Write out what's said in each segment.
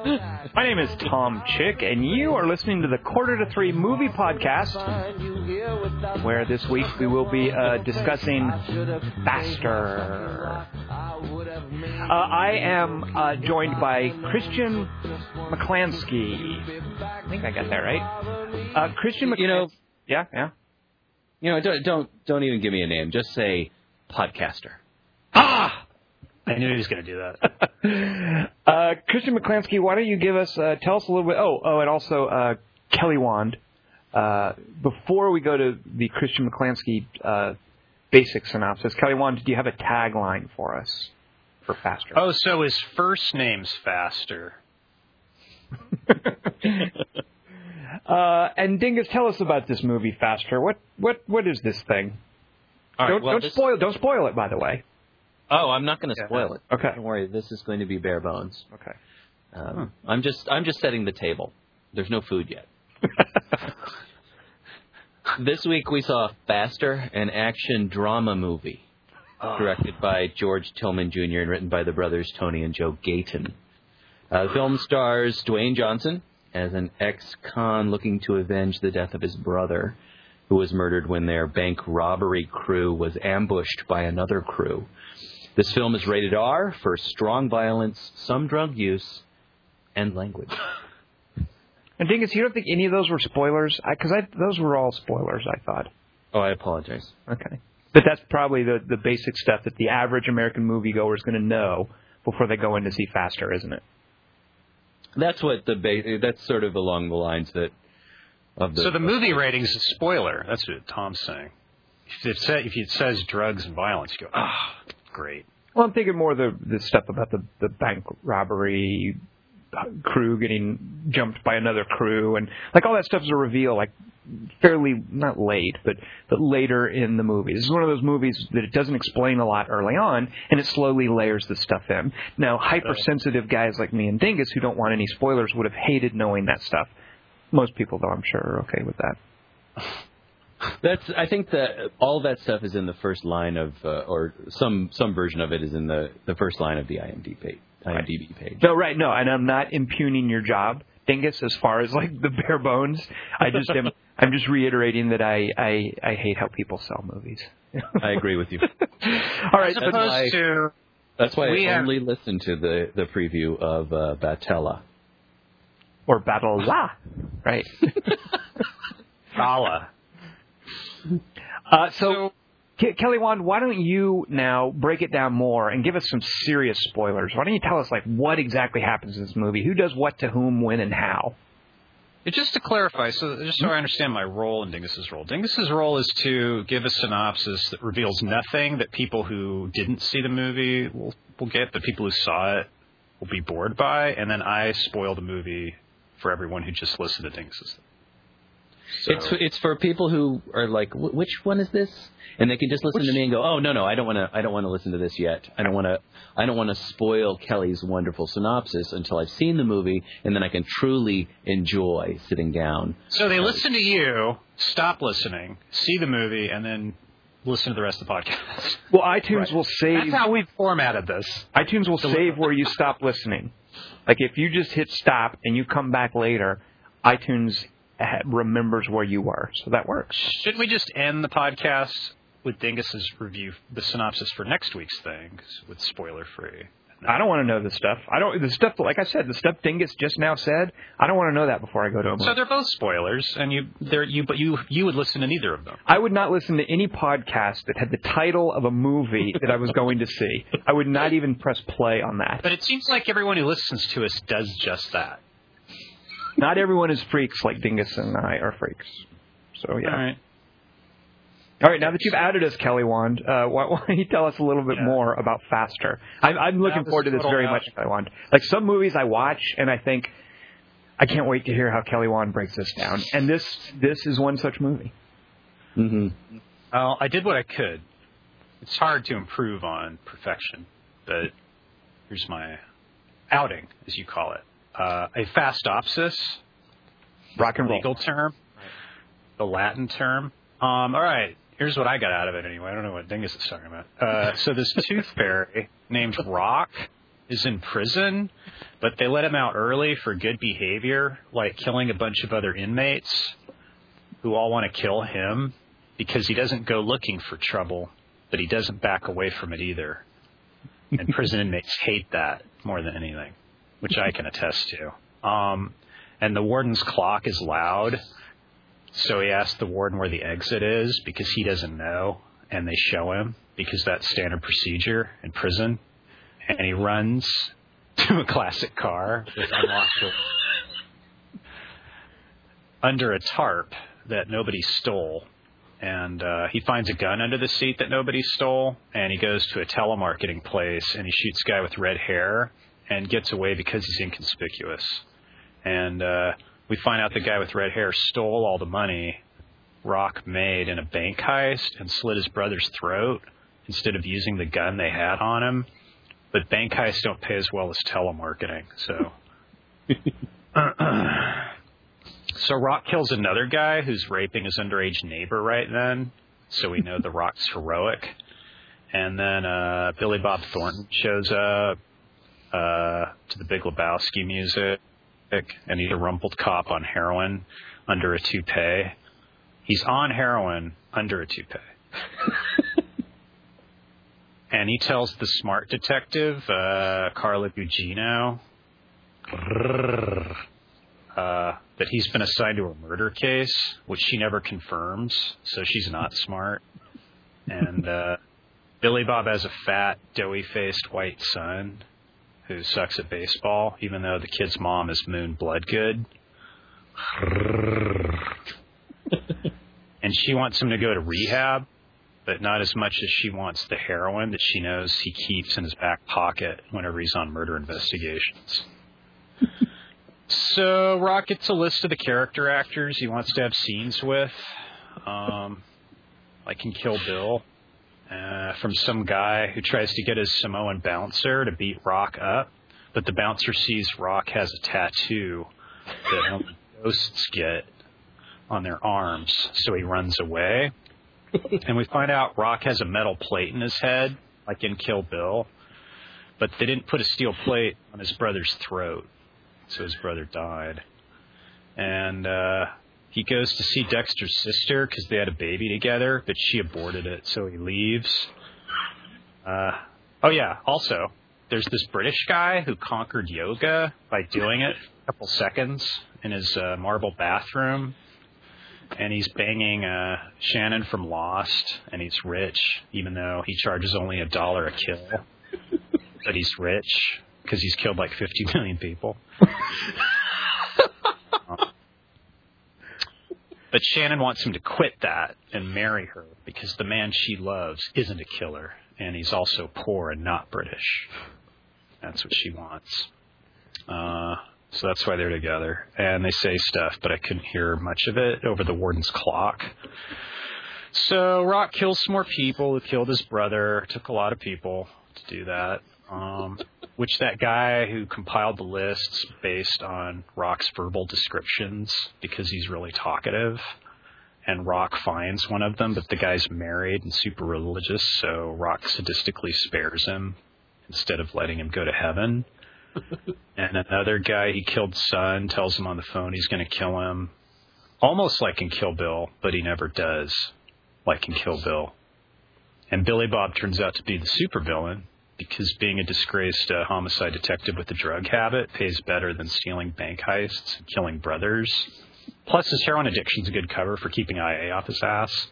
My name is Tom Chick, and you are listening to the Quarter to Three Movie Podcast, Find you here without where this week we will be uh, discussing Faster. Uh, I am uh, joined by Christian McClansky. I think I got that right. Uh, Christian McClansky. You know- yeah, yeah. You know, don't don't don't even give me a name. Just say podcaster. Ah! I knew he was going to do that. uh, Christian McClansky, why don't you give us, uh, tell us a little bit, oh, oh, and also uh, Kelly Wand. Uh, before we go to the Christian McClansky uh, basic synopsis, Kelly Wand, do you have a tagline for us for Faster? Oh, so his first name's Faster. uh, and Dingus, tell us about this movie, Faster. What what what is this thing? Right, don't well, don't this- spoil don't spoil it, by the way. Oh, I'm not going to spoil it. Okay. Don't worry. This is going to be bare bones. Okay. Um, I'm just I'm just setting the table. There's no food yet. this week we saw Faster, an action drama movie directed by George Tillman Jr. and written by the brothers Tony and Joe Gayton. Uh, the film stars Dwayne Johnson as an ex-con looking to avenge the death of his brother, who was murdered when their bank robbery crew was ambushed by another crew. This film is rated R for strong violence, some drug use, and language. And Dingus, you don't think any of those were spoilers? Because I, those were all spoilers, I thought. Oh, I apologize. Okay. But that's probably the, the basic stuff that the average American moviegoer is going to know before they go in to see Faster, isn't it? That's what the ba- that's sort of along the lines that of the so the movie rating's a spoiler. That's what Tom's saying. If it, sa- if it says drugs and violence, you go, ah, great. Well, I'm thinking more the the stuff about the the bank robbery uh, crew getting jumped by another crew, and like all that stuff is a reveal, like fairly not late, but but later in the movie. This is one of those movies that it doesn't explain a lot early on, and it slowly layers the stuff in. Now, hypersensitive guys like me and Dingus who don't want any spoilers would have hated knowing that stuff. Most people, though, I'm sure, are okay with that. That's I think that all that stuff is in the first line of uh, or some some version of it is in the the first line of the IMDb page. IMDb page. No, right, no, and I'm not impugning your job, Dingus, as far as like the bare bones. I just am. I'm just reiterating that I I, I hate how people sell movies. I agree with you. All right, As so- opposed why- to, That's why We I have- only listened to the the preview of uh, Batella. or Battle La, right? Gala. Uh, so, Ke- Kelly Wand, why don't you now break it down more and give us some serious spoilers? Why don't you tell us like what exactly happens in this movie? Who does what to whom, when, and how? Just to clarify, so just so I understand my role and Dingus's role. Dingus's role is to give a synopsis that reveals nothing that people who didn't see the movie will, will get, but people who saw it will be bored by, and then I spoil the movie for everyone who just listened to Dingus's. So, It's it's for people who are like, "Wh- which one is this? And they can just listen to me and go, "Oh no, no, I don't want to. I don't want to listen to this yet. I don't want to. I don't want to spoil Kelly's wonderful synopsis until I've seen the movie, and then I can truly enjoy sitting down." so they listen to you, stop listening, see the movie, and then listen to the rest of the podcast. Well, iTunes will save. That's how we've formatted this. iTunes will save where you stop listening. Like if you just hit stop and you come back later, iTunes ha- remembers where you were, so that works. Shouldn't we just end the podcast with Dingus's review, the synopsis for next week's thing, with spoiler free? I don't want to know the stuff. I don't the stuff like I said, the stuff Dingus just now said. I don't want to know that before I go to a. So they're both spoilers, and you, they're you, but you, you would listen to neither of them. I would not listen to any podcast that had the title of a movie that I was going to see. I would not even press play on that. But it seems like everyone who listens to us does just that. Not everyone is freaks like Dingus and I are freaks. So yeah. All right. All right, now that you've outed us, Kelly Wand, uh, why, why don't you tell us a little bit Yeah. more about Faster? I'm, I'm looking Now forward to this very out. much, Kelly Wand. Like some movies I watch and I think, I can't wait to hear how Kelly Wand breaks this down. And this this is one such movie. hmm Well, I did what I could. it's hard to improve on perfection. But here's my outing, as you call it. Uh, a fastopsis, Rock and roll. legal term, the Latin term. Um, all right, here's what I got out of it anyway. I don't know what Dingus is talking about. Uh, so this tooth fairy named Rock is in prison, but they let him out early for good behavior, like killing a bunch of other inmates who all want to kill him because he doesn't go looking for trouble, but he doesn't back away from it either. And prison inmates hate that more than anything, which I can attest to. Um, and the warden's clock is loud, so he asks the warden where the exit is because he doesn't know, and they show him because that's standard procedure in prison. And he runs to a classic car with unlocked under a tarp that nobody stole. And uh, he finds a gun under the seat that nobody stole, and he goes to a telemarketing place and he shoots a guy with red hair and gets away because he's inconspicuous. And uh, we find out the guy with red hair stole all the money Rock made in a bank heist and slit his brother's throat instead of using the gun they had on him. But bank heists don't pay as well as telemarketing, so. so Rock kills another guy who's raping his underage neighbor right then, so we know the Rock's heroic. And then uh, Billy Bob Thornton shows up uh, to the Big Lebowski music, and he's a rumpled cop on heroin under a toupee. He's on heroin under a toupee. and he tells the smart detective, uh, Carla Gugino, uh, that he's been assigned to a murder case, which she never confirms, so she's not smart. And uh, Billy Bob has a fat, doughy faced white son who sucks at baseball, even though the kid's mom is Moon Bloodgood. and she wants him to go to rehab, but not as much as she wants the heroin that she knows he keeps in his back pocket whenever he's on murder investigations. so Rock gets a list of the character actors he wants to have scenes with, um, like in Kill Bill, uh, from some guy who tries to get his Samoan bouncer to beat Rock up, but the bouncer sees Rock has a tattoo that only ghosts get on their arms, so he runs away. and we find out Rock has a metal plate in his head, like in Kill Bill, but they didn't put a steel plate on his brother's throat, so his brother died. And uh, he goes to see Dexter's sister because they had a baby together, but she aborted it, so he leaves. Uh, oh yeah, also there's this British guy who conquered yoga by doing it a couple seconds in his uh, marble bathroom and he's banging uh, Shannon from Lost, and he's rich, even though he charges only a dollar a kill. but he's rich because he's killed like 50 million people. but Shannon wants him to quit that and marry her because the man she loves isn't a killer, and he's also poor and not British. That's what she wants. Uh, so that's why they're together. And they say stuff, but I couldn't hear much of it over the warden's clock. So Rock kills some more people who killed his brother. It Took a lot of people to do that. Um, which that guy who compiled the lists based on Rock's verbal descriptions because he's really talkative. And Rock finds one of them, but the guy's married and super religious, so Rock sadistically spares him instead of letting him go to heaven and another guy he killed son tells him on the phone he's going to kill him, almost like in Kill Bill, but he never does, like in Kill Bill. And Billy Bob turns out to be the supervillain because being a disgraced uh, homicide detective with a drug habit pays better than stealing bank heists and killing brothers. Plus, his heroin addiction's a good cover for keeping IA off his ass.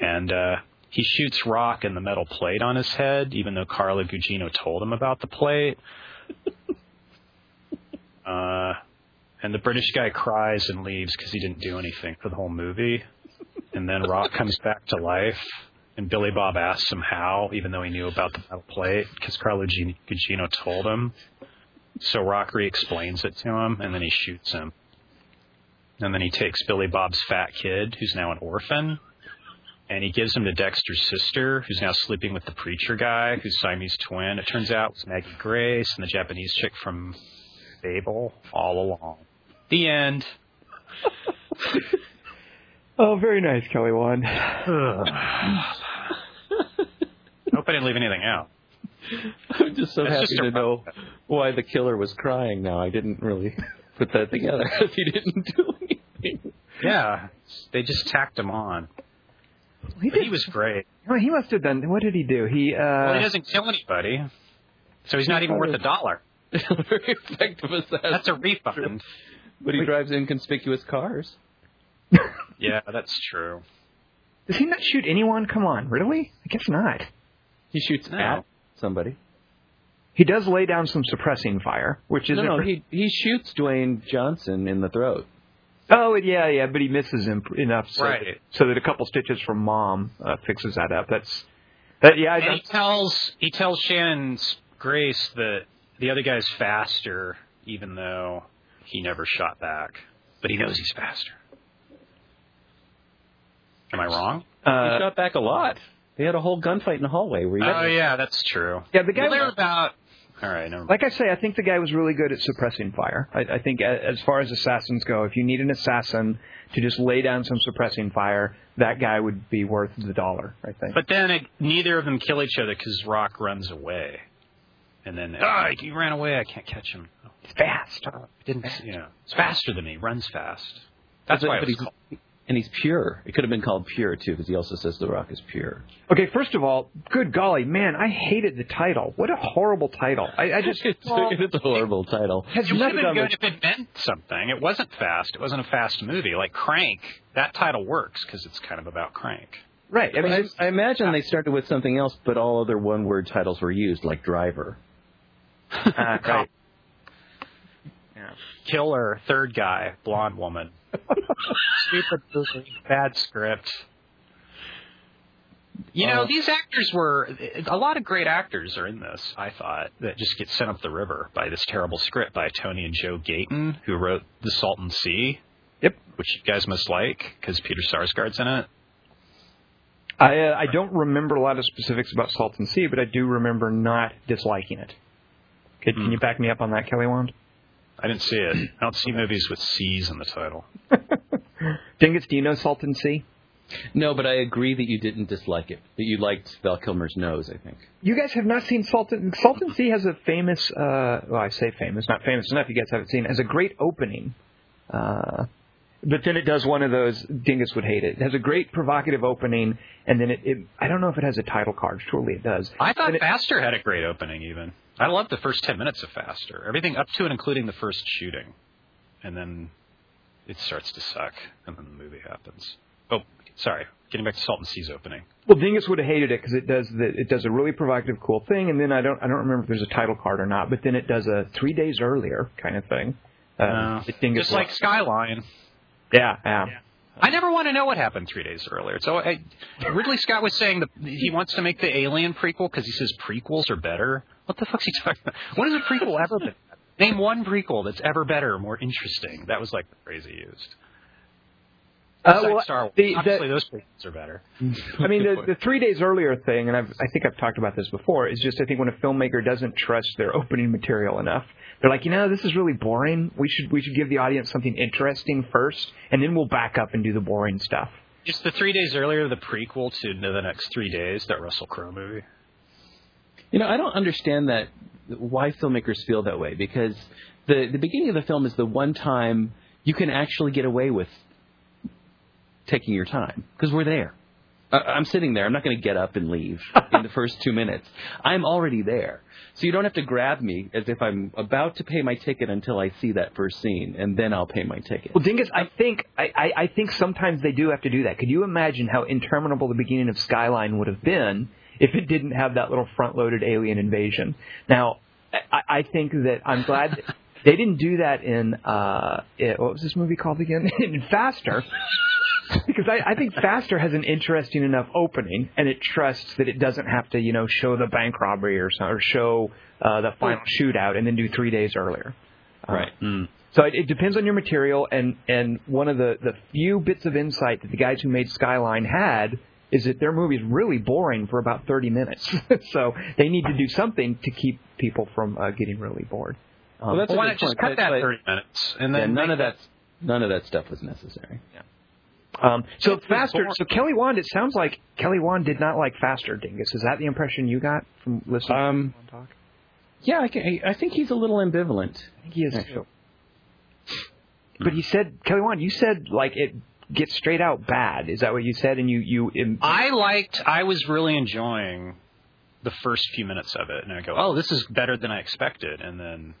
And uh, he shoots Rock in the metal plate on his head, even though Carla Gugino told him about the plate. Uh, and the British guy cries and leaves because he didn't do anything for the whole movie. And then Rock comes back to life, and Billy Bob asks him how, even though he knew about the metal plate, because Carla Gugino told him. So Rock re-explains it to him, and then he shoots him. And then he takes Billy Bob's fat kid, who's now an orphan, and he gives him to Dexter's sister, who's now sleeping with the preacher guy, who's Siamese twin. It turns out it's Maggie Grace and the Japanese chick from Babel all along. The end. Oh, very nice, Kelly Wand. Hope I didn't leave anything out. I'm just so That's happy just to know why the killer was crying now. I didn't really put that together if he didn't do anything. Yeah, they just tacked him on. He, But he was great. Well, he must have done. What did he do? He. Uh, Well, he doesn't kill anybody, so he's not even worth a dollar. Very effective assassin. That's a refund. But he drives inconspicuous cars. Yeah, that's true. Does he not shoot anyone? Come on, really? I guess not. He shoots No. at somebody. He does lay down some suppressing fire, which is No, no, he he shoots Dwayne Johnson in the throat. Oh yeah, yeah, but he misses him enough so, Right. so that a couple stitches from mom uh, fixes that up. That's that. Yeah, And he tells he tells Shannon's Grace that the other guy's faster, even though he never shot back. But he knows he's faster. Am I wrong? he uh, shot back a lot. They had a whole gunfight in the hallway where he Oh yeah, that's true. yeah, the guy. Well, they're about. All right, never. Like I say, I think the guy was really good at suppressing fire. I, I think as far as assassins go, if you need an assassin to just lay down some suppressing fire, that guy would be worth the dollar. I think. But then it, neither of them kill each other because Rock runs away, and then ah, he ran away. I can't catch him. Oh, it's fast. didn't you know? It's faster than me. Runs fast. That's But- why but was he's- called. And he's pure. It could have been called pure too, because he also says the rock is pure. Okay, first of all, good golly, man, I hated the title. What a horrible title. I, I just it's, it's a horrible title. has It would have been good if it meant something. It wasn't fast. It wasn't a fast movie. Like Crank, that title works because it's kind of about Crank. Right. I I, mean, mean, it's- I, I imagine they started with something else, but all other one-word titles were used, like Driver. uh, right. Killer, third guy, blonde woman. Stupid bad script. You know, Uh, these actors were a lot of great actors are in this. I thought that just get sent up the river by this terrible script by Tony and Joe Gayton, who wrote The Salton Sea. Yep. Which you guys must like because Peter Sarsgaard's in it. I uh, I don't remember a lot of specifics about Salton Sea, but I do remember not disliking it. Okay, can Hmm. you back me up on that, Kelly Wand? I didn't see it. I don't see movies with C's in the title. Dingus, do you know Salton Sea? No, but I agree that you didn't dislike it. That you liked Val Kilmer's nose. I think. You guys have not seen Salton. Salton Sea has a famous. Uh, well, I say famous, not famous enough. You guys haven't seen. It has a great opening. Uh, but then it does one of those. Dingus would hate it. It has a great provocative opening, and then it. it I don't know if it has a title card. Surely it does. I thought And it- Faster had a great opening. Even I love the first ten minutes of Faster. Everything up to and including the first shooting, and then it starts to suck, and then the movie happens. Oh, sorry. Getting back to Salton Sea's opening. Well, Dingus would have hated it because it does the, it does a really provocative, cool thing, and then I don't I don't remember if there's a title card or not. But then it does a three days earlier kind of thing. Uh, Uh, Dingus just like loved. Skyline. yeah, yeah. I never want to know what happened three days earlier. So I, Ridley Scott was saying that he wants to make the Alien prequel because he says prequels are better. What the fuck's he talking about? When has a prequel ever been? Name one prequel that's ever better or more interesting. That was like the phrase he used. Uh, well, Star Wars. the- the- Obviously, those prequels are better. I mean, the, the three days earlier thing, and I've, I think I've talked about this before, is just I think when a filmmaker doesn't trust their opening material enough, they're like, you know, this is really boring. We should we should give the audience something interesting first, and then we'll back up and do the boring stuff. Just the three days earlier the prequel to the next three days, that Russell Crowe movie? You know, I don't understand that why filmmakers feel that way because the the beginning of the film is the one time you can actually get away with taking your time because we're there. I- I'm sitting there. I'm not going to get up and leave in the first two minutes. I'm already there, so you don't have to grab me as if I'm about to pay my ticket until I see that first scene, and then I'll pay my ticket. Well, Dingus, I think I, I, I think sometimes they do have to do that. Could you imagine how interminable the beginning of Skyline would have been if it didn't have that little front-loaded alien invasion? Now, I, I think that I'm glad that they didn't do that in uh, it, what was this movie called again? in Faster. Because I, I think Faster has an interesting enough opening, and it trusts that it doesn't have to, you know, show the bank robbery or, so, or show uh, the final shootout and then do three days earlier. Uh, right. so it, it depends on your material, and and one of the the few bits of insight that the guys who made Skyline had is that their movie is really boring for about 30 minutes. so they need to do something to keep people from uh, getting really bored. Um, Well, that's Well, why good not just cut that but- 30 minutes and Yeah, then none of that none of that stuff was necessary. um, so It's faster. boring. So Kelly Wand. It sounds like Kelly Wand did not like faster. Dingus. Is that the impression you got from listening Um, to him talk? Yeah, I, can, I think he's a little ambivalent. I think he is Yeah. too. But he said, Kelly Wand, you said like it gets straight out bad. Is that what you said? And you you im- I liked. I was really enjoying the first few minutes of it, and I go, "Oh, this is better than I expected." And then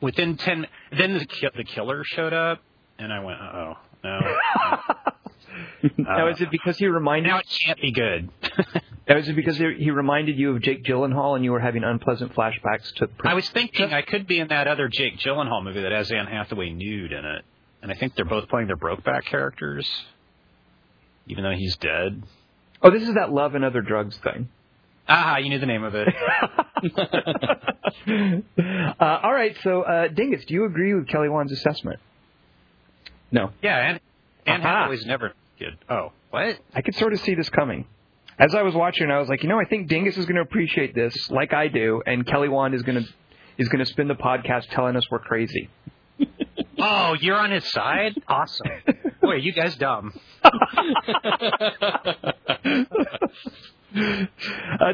within ten, then the ki- the killer showed up, and I went, "Oh no." now Uh, is it because he reminded? now it can't be good. Now is it because he he reminded you of Jake Gyllenhaal and you were having unpleasant flashbacks to? I was thinking I could be in that other Jake Gyllenhaal movie that has Anne Hathaway nude in it, and I think they're both playing their Brokeback characters, even though he's dead. Oh, this is that love and other drugs thing. Ah, you knew the name of it. uh, all right, so uh, Dingus, do you agree with Kelly Wand's assessment? No. yeah, and Aha. Hathaway's never good. Oh, what? I could sort of see this coming. As I was watching, I was like, you know, I think Dingus is going to appreciate this, like I do, and Kelly Wand is going to is going to spend the podcast telling us we're crazy. Oh, you're on his side? Awesome. Boy, you guys dumb. uh,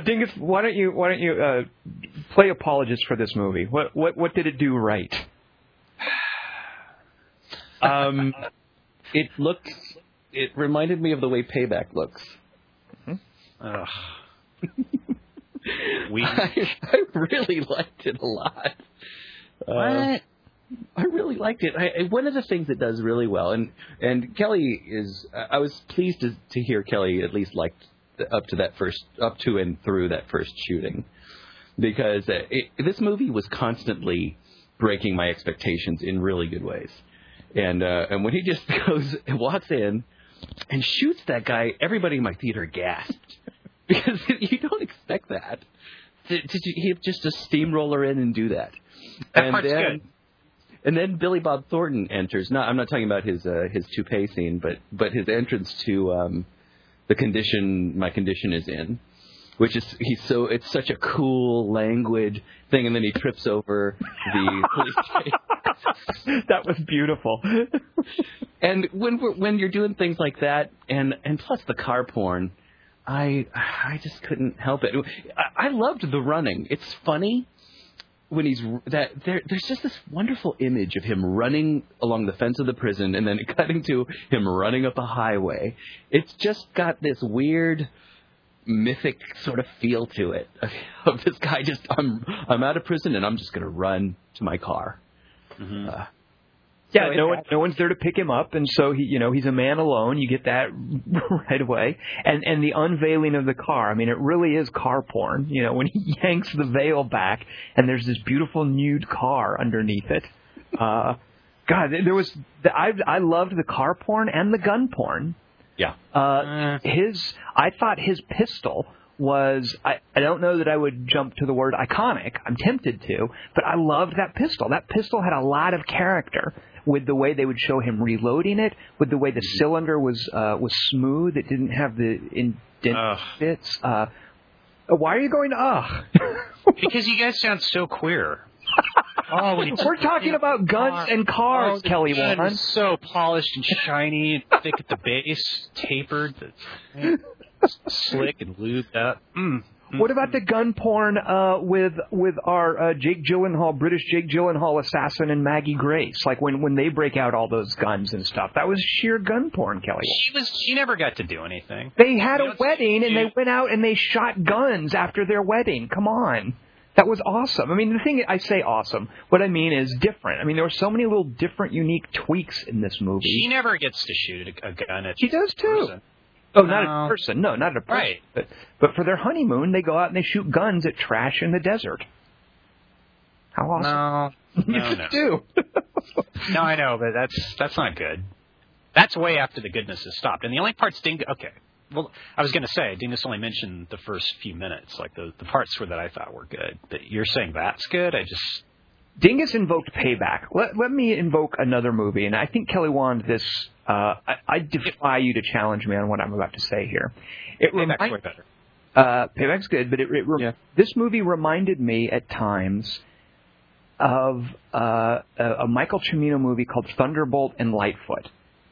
Dingus, why don't you why don't you uh, play apologist for this movie? What what what did it do right? Um, it looks. It reminded me of the way Payback looks. Ugh. We I, I really liked it a lot. Uh, what? I really liked it. I, one of the things it does really well, and and Kelly is. I was pleased to to hear Kelly at least liked up to that first, up to and through that first shooting, because uh, it, this movie was constantly breaking my expectations in really good ways, and uh, and when he just goes and walks in and shoots that guy, everybody in my theater gasped because you don't expect that. To, to, to, he just a steamroller in and do that. That and part's then, good. And then Billy Bob Thornton enters. Not, I'm not talking about his uh, his toupee scene, but but his entrance to um, the condition my condition is in, which is he's so it's such a cool languid thing, and then he trips over the police station. that was beautiful. And when we're, when you're doing things like that, and and plus the car porn, I I just couldn't help it. I, I loved the running. It's funny when he's that there. There's just this wonderful image of him running along the fence of the prison, and then cutting to him running up a highway. It's just got this weird mythic sort of feel to it of this guy just I'm I'm out of prison and I'm just gonna run to my car. Uh, Yeah, So no one, no one's there to pick him up, and so he, you know, he's a man alone. You get that right away, and and the unveiling of the car. I mean, it really is car porn. You know, when he yanks the veil back, and there's this beautiful nude car underneath it. Uh, God, there was the, I I loved the car porn and the gun porn. yeah. Uh, his, I thought his pistol was, I, I don't know that I would jump to the word iconic. I'm tempted to, but I loved that pistol. That pistol had a lot of character with the way they would show him reloading it, with the way the cylinder was, uh, was smooth. It didn't have the indent bits. Uh, why are you going to ugh? Because you guys sound so queer. Oh, We're talking about guns and cars, oh, Kelly Wand. so polished and shiny and thick at the base, tapered, slick and lubed up. Mm. What about the gun porn uh, with with our uh, Jake Gyllenhaal, British Jake Gyllenhaal assassin, and Maggie Grace? Like when when they break out all those guns and stuff. That was sheer gun porn, Kelly. She was. She never got to do anything. They had You a wedding and they went out and they shot guns after their wedding. Come on. That was awesome. I mean, the thing I say awesome. What I mean is different. I mean, there were so many little different, unique tweaks in this movie. She never gets to shoot a, a gun at She does too. person. Oh, not No. a person. No, not a person. Right. But but for their honeymoon, they go out and they shoot guns at trash in the desert. How awesome! No, you no, just no. do. no, I know, but that's that's not good. That's way after the goodness has stopped. And the only parts Dingus. Okay, well, I was going to say Dingus only mentioned the first few minutes, like the the parts where that I thought were good. But you're saying that's good? I just Dingus invoked payback. Let let me invoke another movie, and I think Kelly Wand this Uh, I, I defy you to challenge me on what I'm about to say here. It Payback's remi- way better. uh, Payback's good, but it, it re- Yeah. this movie reminded me at times of uh, a, a Michael Cimino movie called Thunderbolt and Lightfoot.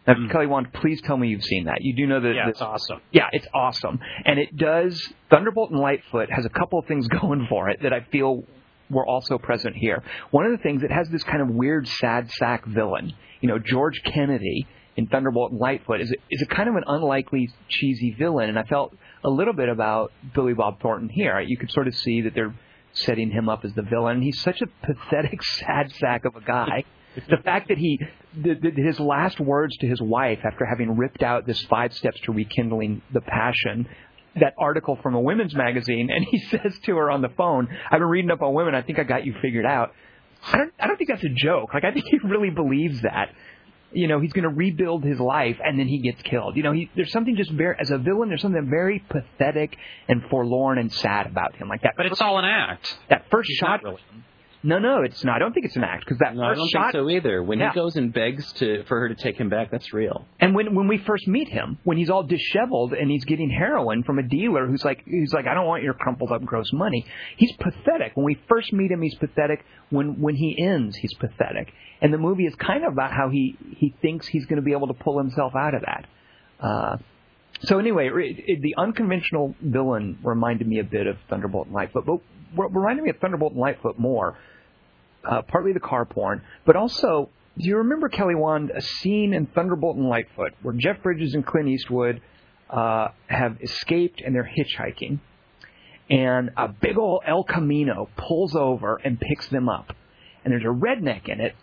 Now, Hmm. Kelly Wand, please tell me you've seen that. You do know that. Yeah, it's awesome. yeah, it's awesome, and it does. Thunderbolt and Lightfoot has a couple of things going for it that I feel were also present here. One of the things it has this kind of weird sad sack villain. You know, George Kennedy in Thunderbolt and Lightfoot is is a kind of an unlikely cheesy villain, and I felt a little bit about Billy Bob Thornton here. You could sort of see that they're setting him up as the villain. He's such a pathetic sad sack of a guy. the fact that he the, the, his last words to his wife after having ripped out this five steps to rekindling the passion that article from a women's magazine and he says to her on the phone i've been reading up on women i think i got you figured out i don't i don't think that's a joke like i think he really believes that you know he's going to rebuild his life and then he gets killed you know he, there's something just very as a villain there's something very pathetic and forlorn and sad about him like that But it's all an act. that first He's shot really. No no it's not i don't think it's an act because that No, I don't shot think so either. When Yeah. he goes and begs to for her to take him back, that's real. And when when we first meet him, when he's all disheveled and he's getting heroin from a dealer who's like he's like I don't want your crumpled up gross money. He's pathetic. When we first meet him, he's pathetic. When when he ends, he's pathetic. And the movie is kind of about how he he thinks he's going to be able to pull himself out of that. Uh, so anyway, it, it, the unconventional villain reminded me a bit of Thunderbolt and Lightfoot, but what reminded me of Thunderbolt and Lightfoot more, uh, partly the car porn, but also, do you remember Kelly Wand a scene in Thunderbolt and Lightfoot where Jeff Bridges and Clint Eastwood uh, have escaped and they're hitchhiking, and a big old El Camino pulls over and picks them up, and there's a redneck in it,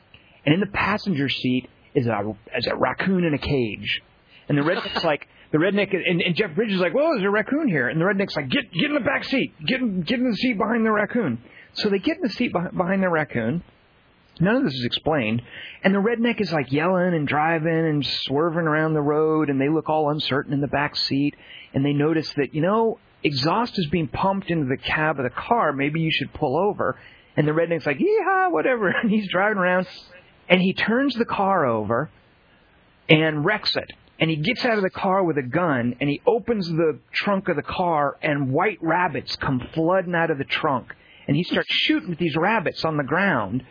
and in the passenger seat is a is a raccoon in a cage, and the redneck's like. The redneck and, and Jeff Bridges is like, well, there's a raccoon here, and the redneck's like, get get in the back seat, get in, get in the seat behind the raccoon. So they get in the seat behind the raccoon. None of this is explained, and the redneck is like yelling and driving and swerving around the road, and they look all uncertain in the back seat, and they notice that you know exhaust is being pumped into the cab of the car. Maybe you should pull over. And the redneck's like, yeehaw, whatever, and he's driving around, and he turns the car over and wrecks it. And he gets out of the car with a gun and he opens the trunk of the car and white rabbits come flooding out of the trunk. And he starts shooting at these rabbits on the ground.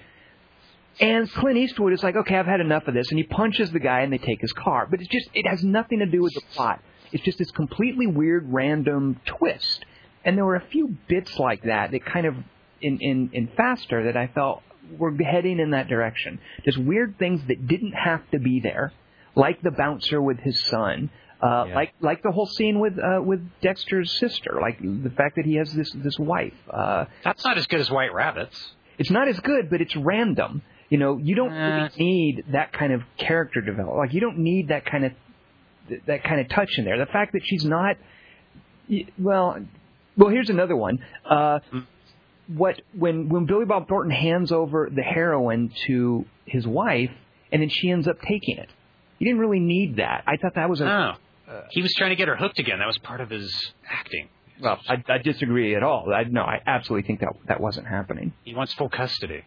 And Clint Eastwood is like, okay, I've had enough of this. And he punches the guy and they take his car. But it's just, it has nothing to do with the plot. It's just this completely weird, random twist. And there were a few bits like that that kind of, in, in, in Faster, that I felt were heading in that direction. Just weird things that didn't have to be there like the bouncer with his son, uh, Yeah. like like the whole scene with uh, with Dexter's sister, like the fact that he has this this wife. Uh, That's not as good as White Rabbits. it's not as good, but it's random. You know, you don't really need that kind of character development. Like you don't need that kind of that kind of touch in there. The fact that she's not, well, well, here's another one. Uh, what when when Billy Bob Thornton hands over the heroin to his wife, and then she ends up taking it. You didn't really need that. I thought that was a. No. He was trying to get her hooked again. That was part of his acting. Well, I, I disagree at all. I, no, I absolutely think that that wasn't happening. He wants full custody.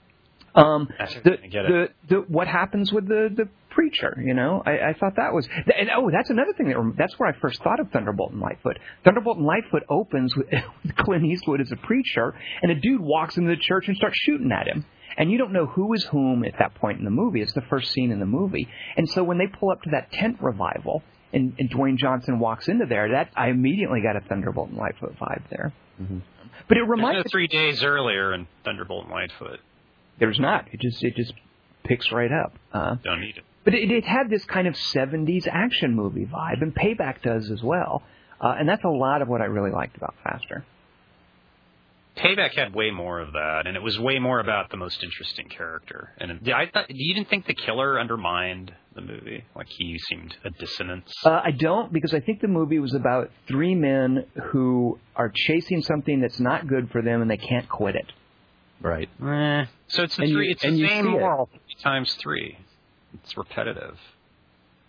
Um, That's the, the, it. the what happens with the the preacher? You know, I, I thought that was and oh, that's another thing that that's where I first thought of Thunderbolt and Lightfoot. Thunderbolt and Lightfoot opens with, with Clint Eastwood as a preacher, and a dude walks into the church and starts shooting at him. And you don't know who is whom at that point in the movie. It's the first scene in the movie. And so when they pull up to that tent revival and, and Dwayne Johnson walks into there, that I immediately got a Thunderbolt and Lightfoot vibe there. Mm-hmm. But it There's reminds no three days earlier in Thunderbolt and Lightfoot. there's not. It just it just picks right up. Uh, Don't need it. but it, it had this kind of 70s action movie vibe, and Payback does as well. Uh, and that's a lot of what I really liked about Faster. Payback had way more of that, and it was way more about the most interesting character. And yeah, I thought you didn't think the killer undermined the movie, like he seemed a dissonance. Uh, I don't, because I think the movie was about three men who are chasing something that's not good for them and they can't quit it. Right. Eh. So it's the And you- three. it's the same see it. times three. It's repetitive.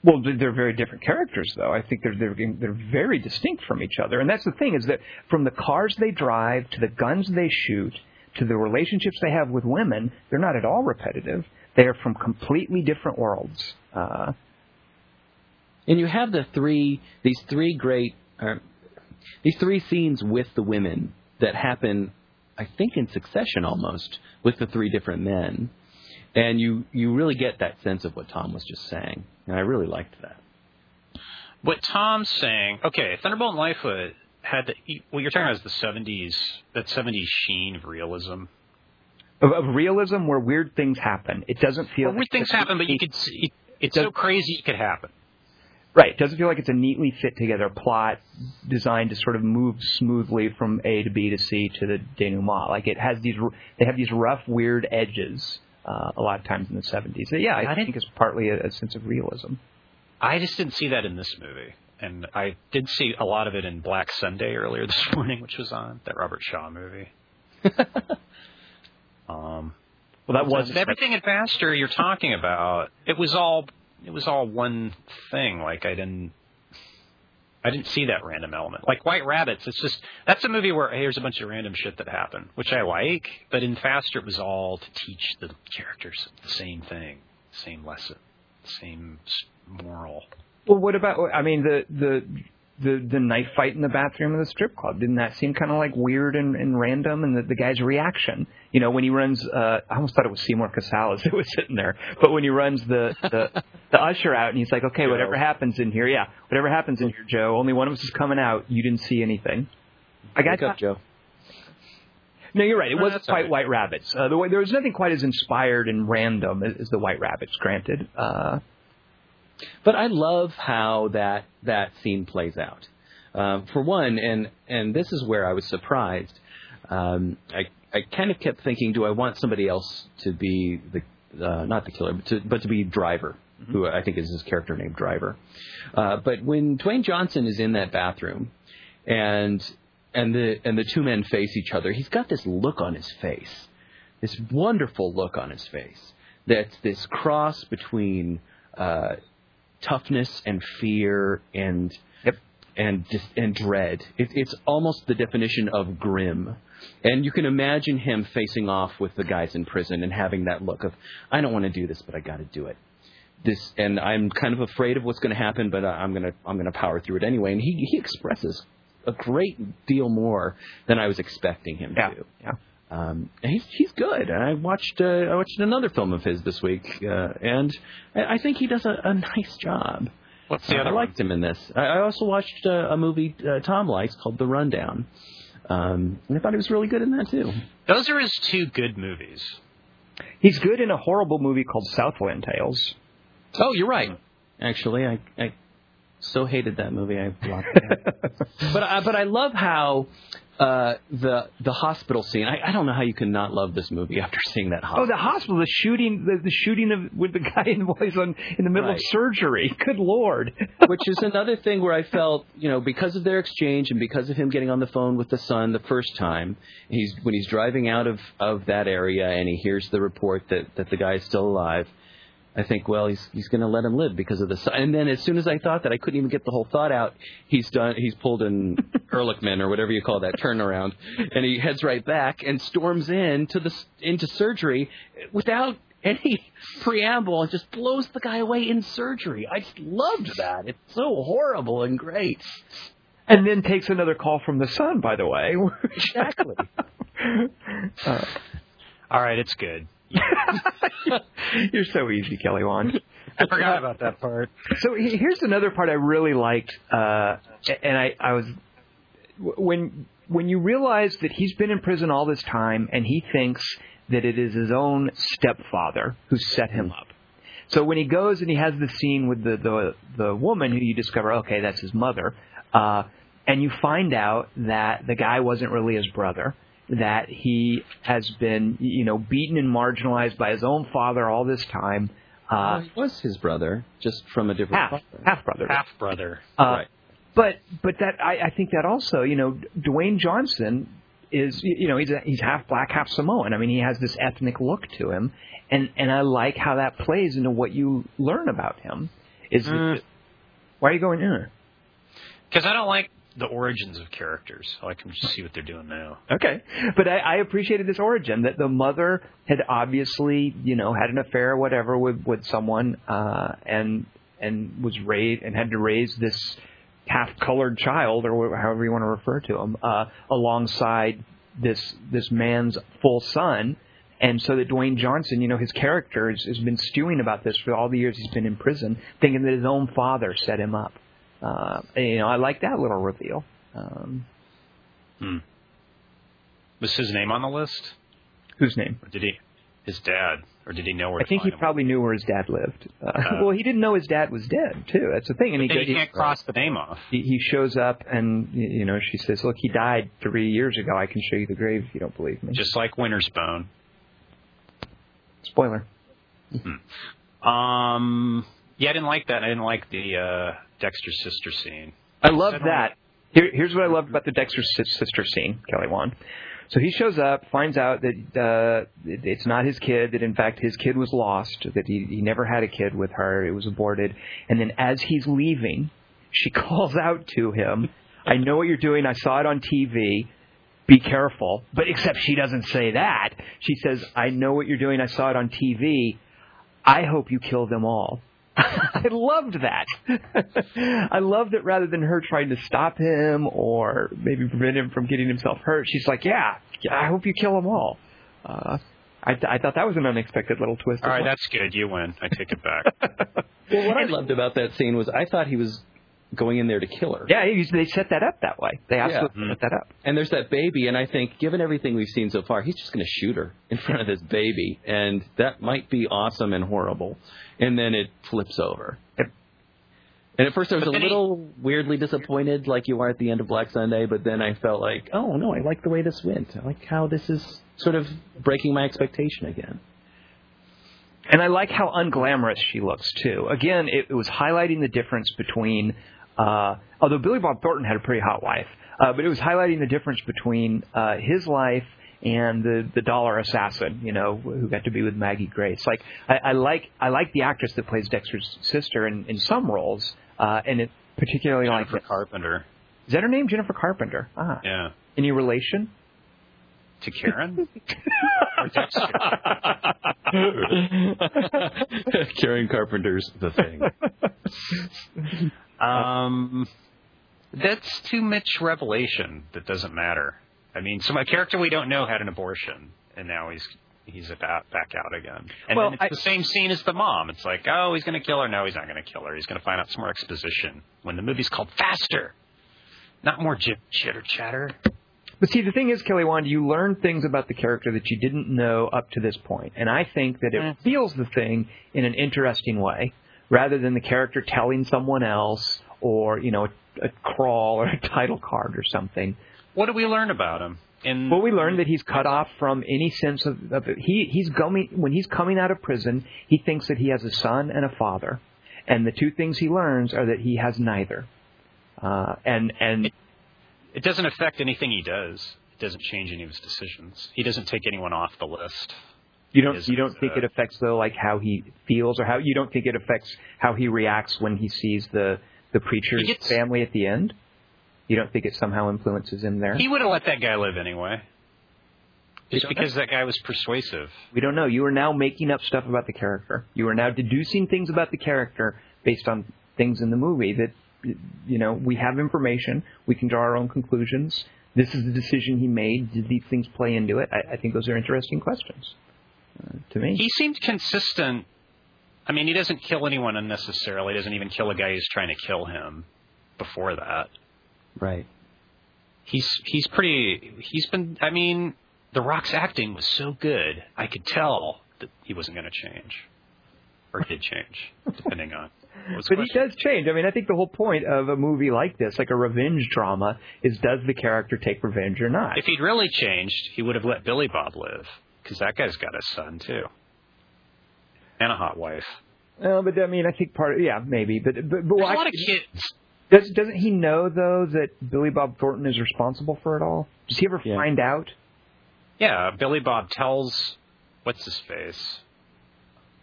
Well, they're very different characters, though. I think they're they're they're very distinct from each other, and that's the thing is that from the cars they drive to the guns they shoot to the relationships they have with women, they're not at all repetitive. They are from completely different worlds. Uh, And you have the three, these three great, uh, these three scenes with the women that happen, I think, in succession almost, with the three different men. And you, you really get that sense of what Tom was just saying. And I really liked that. What Tom's saying, okay, Thunderbolt and Lightfoot had the, what you're talking about is the 70s, that 70s sheen of realism. Of, of realism where weird things happen. It doesn't feel Well, weird like things happen, but you could see, it's Does- so crazy it could happen. Right. It doesn't feel like it's a neatly fit together plot designed to sort of move smoothly from A to B to C to the denouement. Like it has these, they have these rough, weird edges uh, a lot of times in the 70s. So, yeah, I, I think it's partly a, a sense of realism. I just didn't see that in this movie. And I did see a lot of it in Black Sunday earlier this morning, which was on that Robert Shaw movie. um, Well, that was everything at Faster you're talking about. It was all it was all one thing. Like I didn't I didn't see that random element. Like White Rabbits, it's just that's a movie where hey, here's a bunch of random shit that happened, which I like. But in Faster, it was all to teach the characters the same thing, same lesson, same moral. Well, what about? I mean, the the the the knife fight in the bathroom of the strip club didn't that seem kind of like weird and, and random? And the, the guy's reaction, you know, when he runs, uh, I almost thought it was Seymour Cassel that was sitting there, but when he runs the the, the usher out and he's like, okay, whatever happens in here, yeah, whatever happens in here, Joe. Only one of us is coming out. You didn't see anything. I got Wake up, Joe. No, you're right. It No, wasn't quite right. White Rabbits. Uh, the way, there was nothing quite as inspired and random as, as the White Rabbits. Granted, uh, But I love how that that scene plays out. Um, for one, and and this is where I was surprised. Um, I I kind of kept thinking, do I want somebody else to be the uh, not the killer, but to, but to be Driver, who I think is his character named Driver. Uh, but when Dwayne Johnson is in that bathroom, and and the and the two men face each other, he's got this look on his face, this wonderful look on his face. That's this cross between uh, toughness and fear and Yep. and and dread. It, it's almost the definition of grim. And you can imagine him facing off with the guys in prison and having that look of, I don't want to do this, but I got to do it. This, and I'm kind of afraid of what's going to happen, but I- I'm going to I'm to power through it anyway. And he he expresses a great deal more than I was expecting him yeah, to. yeah. Um, he's he's good. I watched uh, I watched another film of his this week, uh, and I, I think he does a, a nice job. What's the Uh, other I one? liked him in this. I, I also watched uh, a movie uh, Tom likes called The Rundown, um, and I thought he was really good in that too. Those are his two good movies. He's good in a horrible movie called Southland Tales. Oh, you're right. Actually, I I so hated that movie. I blocked it but I, but I love how uh, the the hospital scene. I, I don't know how you can not love this movie after seeing that hospital. Oh, the hospital, the shooting, the, the shooting of with the guy in he's on in the middle of surgery. Good lord. which is another thing where I felt, you know, because of their exchange and because of him getting on the phone with the son the first time, he's when he's driving out of of that area and he hears the report that that the guy is still alive. I think, well, he's he's going to let him live because of the son. And then as soon as I thought that, I couldn't even get the whole thought out. He's done. He's pulled an Ehrlichman or whatever you call that turnaround, and he heads right back and storms in to the into surgery without any preamble and just blows the guy away in surgery. I just loved that. It's so horrible and great. And then takes another call from the son, by the way. Exactly. uh, All right, it's good. you're so easy, Kelly Wand. I forgot about that part. So here's another part I really liked, uh, and I, I was when when you realize that he's been in prison all this time and he thinks that it is his own stepfather who set him up. So when he goes and he has the scene with the the, the woman who you discover, okay, that's his mother, uh, and you find out that the guy wasn't really his brother, that he has been you know beaten and marginalized by his own father all this time. well, Uh, he was his brother, just from a different half father. half brother. Half brother. Uh, Right. But but that I, I think that also you know Dwayne Johnson is you know he's a, he's half black half Samoan. I mean he has this ethnic look to him, and and I like how that plays into what you learn about him. Is Mm. why are you going in? Because I don't like the origins of characters. I them to see what they're doing now. Okay, but I, I appreciated this origin that the mother had obviously you know had an affair or whatever with with someone, uh, and and was raised and had to raise this half-colored child or however you want to refer to him uh, alongside this this man's full son. And so that Dwayne Johnson, you know, his character has, has been stewing about this for all the years he's been in prison, thinking that his own father set him up. Uh, you know, I like that little reveal. Um, Hmm. Was his name on the list? whose name? Or did he? His dad, or did he know where? I think he him? probably knew where his dad lived. Uh, Uh, well, he didn't know his dad was dead too. That's the thing. And he, you can't cross the name off. he he shows up and you know she says, "Look, he died three years ago. I can show you the grave if you don't believe me." Just like Winter's Bone. spoiler. Um. Yeah, I didn't like that. I didn't like the uh, Dexter's sister scene. I love Said that. Here, here's what I loved about the Dexter sister scene, Kelly Wand. So he shows up, finds out that uh, it's not his kid, that in fact his kid was lost, that he, he never had a kid with her, it was aborted. And then as he's leaving, she calls out to him, I know what you're doing, I saw it on TV, be careful. But except she doesn't say that. She says, I know what you're doing, I saw it on TV, I hope you kill them all. I loved that. I loved that rather than her trying to stop him or maybe prevent him from getting himself hurt. She's like, yeah, I hope you kill them all. Uh, I, I thought that was an unexpected little twist. All right, well. that's good. You win. I take it back. Well, what I loved about that scene was I thought he was going in there to kill her. yeah, he- they set that up that way. They absolutely Mhm. set that up. And there's that baby, and I think, given everything we've seen so far, he's just going to shoot her in front of this baby, and that might be awesome and horrible. And then it flips over. Yep. And at first, I was a little weirdly disappointed, like you are at the end of Black Sunday. But then I felt like, oh no, I like the way this went. I like how this is sort of breaking my expectation again. And I like how unglamorous she looks too. Again, it, it was highlighting the difference between, uh, although Billy Bob Thornton had a pretty hot wife, uh, but it was highlighting the difference between uh, his life and the the dollar assassin, you know, who got to be with Maggie Grace. Like I, I like I like the actress that plays Dexter's sister in, in some roles, uh, and it particularly like Jennifer Carpenter. is that her name Jennifer Carpenter? Ah, Yeah. any relation? To Karen? Karen Carpenter's The Thing. Um, that's too much revelation that doesn't matter. I mean, so my character we don't know had an abortion, and now he's he's about back out again. And Well, then it's I- the same scene as the mom. It's like, oh, he's going to kill her. No, he's not going to kill her. He's going to find out some more exposition. When the movie's called Faster, not more jib chitter chatter. But see, the thing is, Kelly Wand, you learn things about the character that you didn't know up to this point, and I think that it Mm. feels the thing in an interesting way, rather than the character telling someone else, or you know, a, a crawl or a title card or something. What do we learn about him? In Well, we learn that he's cut off from any sense of, of he he's going when he's coming out of prison. He thinks that he has a son and a father, and the two things he learns are that he has neither. Uh, and and it doesn't affect anything he does. It doesn't change any of his decisions. He doesn't take anyone off the list. You don't you don't think uh, it affects though like how he feels or how you don't think it affects how he reacts when he sees the the preacher's gets- family at the end? You don't think it somehow influences him there? He would have let that guy live anyway. Just because that guy was persuasive. we don't know. You are now making up stuff about the character. You are now deducing things about the character based on things in the movie that you know, we have information, we can draw our own conclusions. This is the decision he made. Did these things play into it? I, I think those are interesting questions uh, to me. He seemed consistent. I mean, he doesn't kill anyone unnecessarily. He doesn't even kill a guy who's trying to kill him before that. Right. He's he's pretty. He's been. I mean, The Rock's acting was so good. I could tell that he wasn't going to change, or did change, depending on. What's But he does change. I mean, I think the whole point of a movie like this, like a revenge drama, is does the character take revenge or not? If he'd really changed, he would have let Billy Bob live, because that guy's got a son too, and a hot wife. Uh, but I mean, I think part of yeah, maybe. But but, but There's why, a lot of kids. does, doesn't he know though that Billy Bob Thornton is responsible for it all? Does he ever Yeah. find out? Yeah, Billy Bob tells what's his face.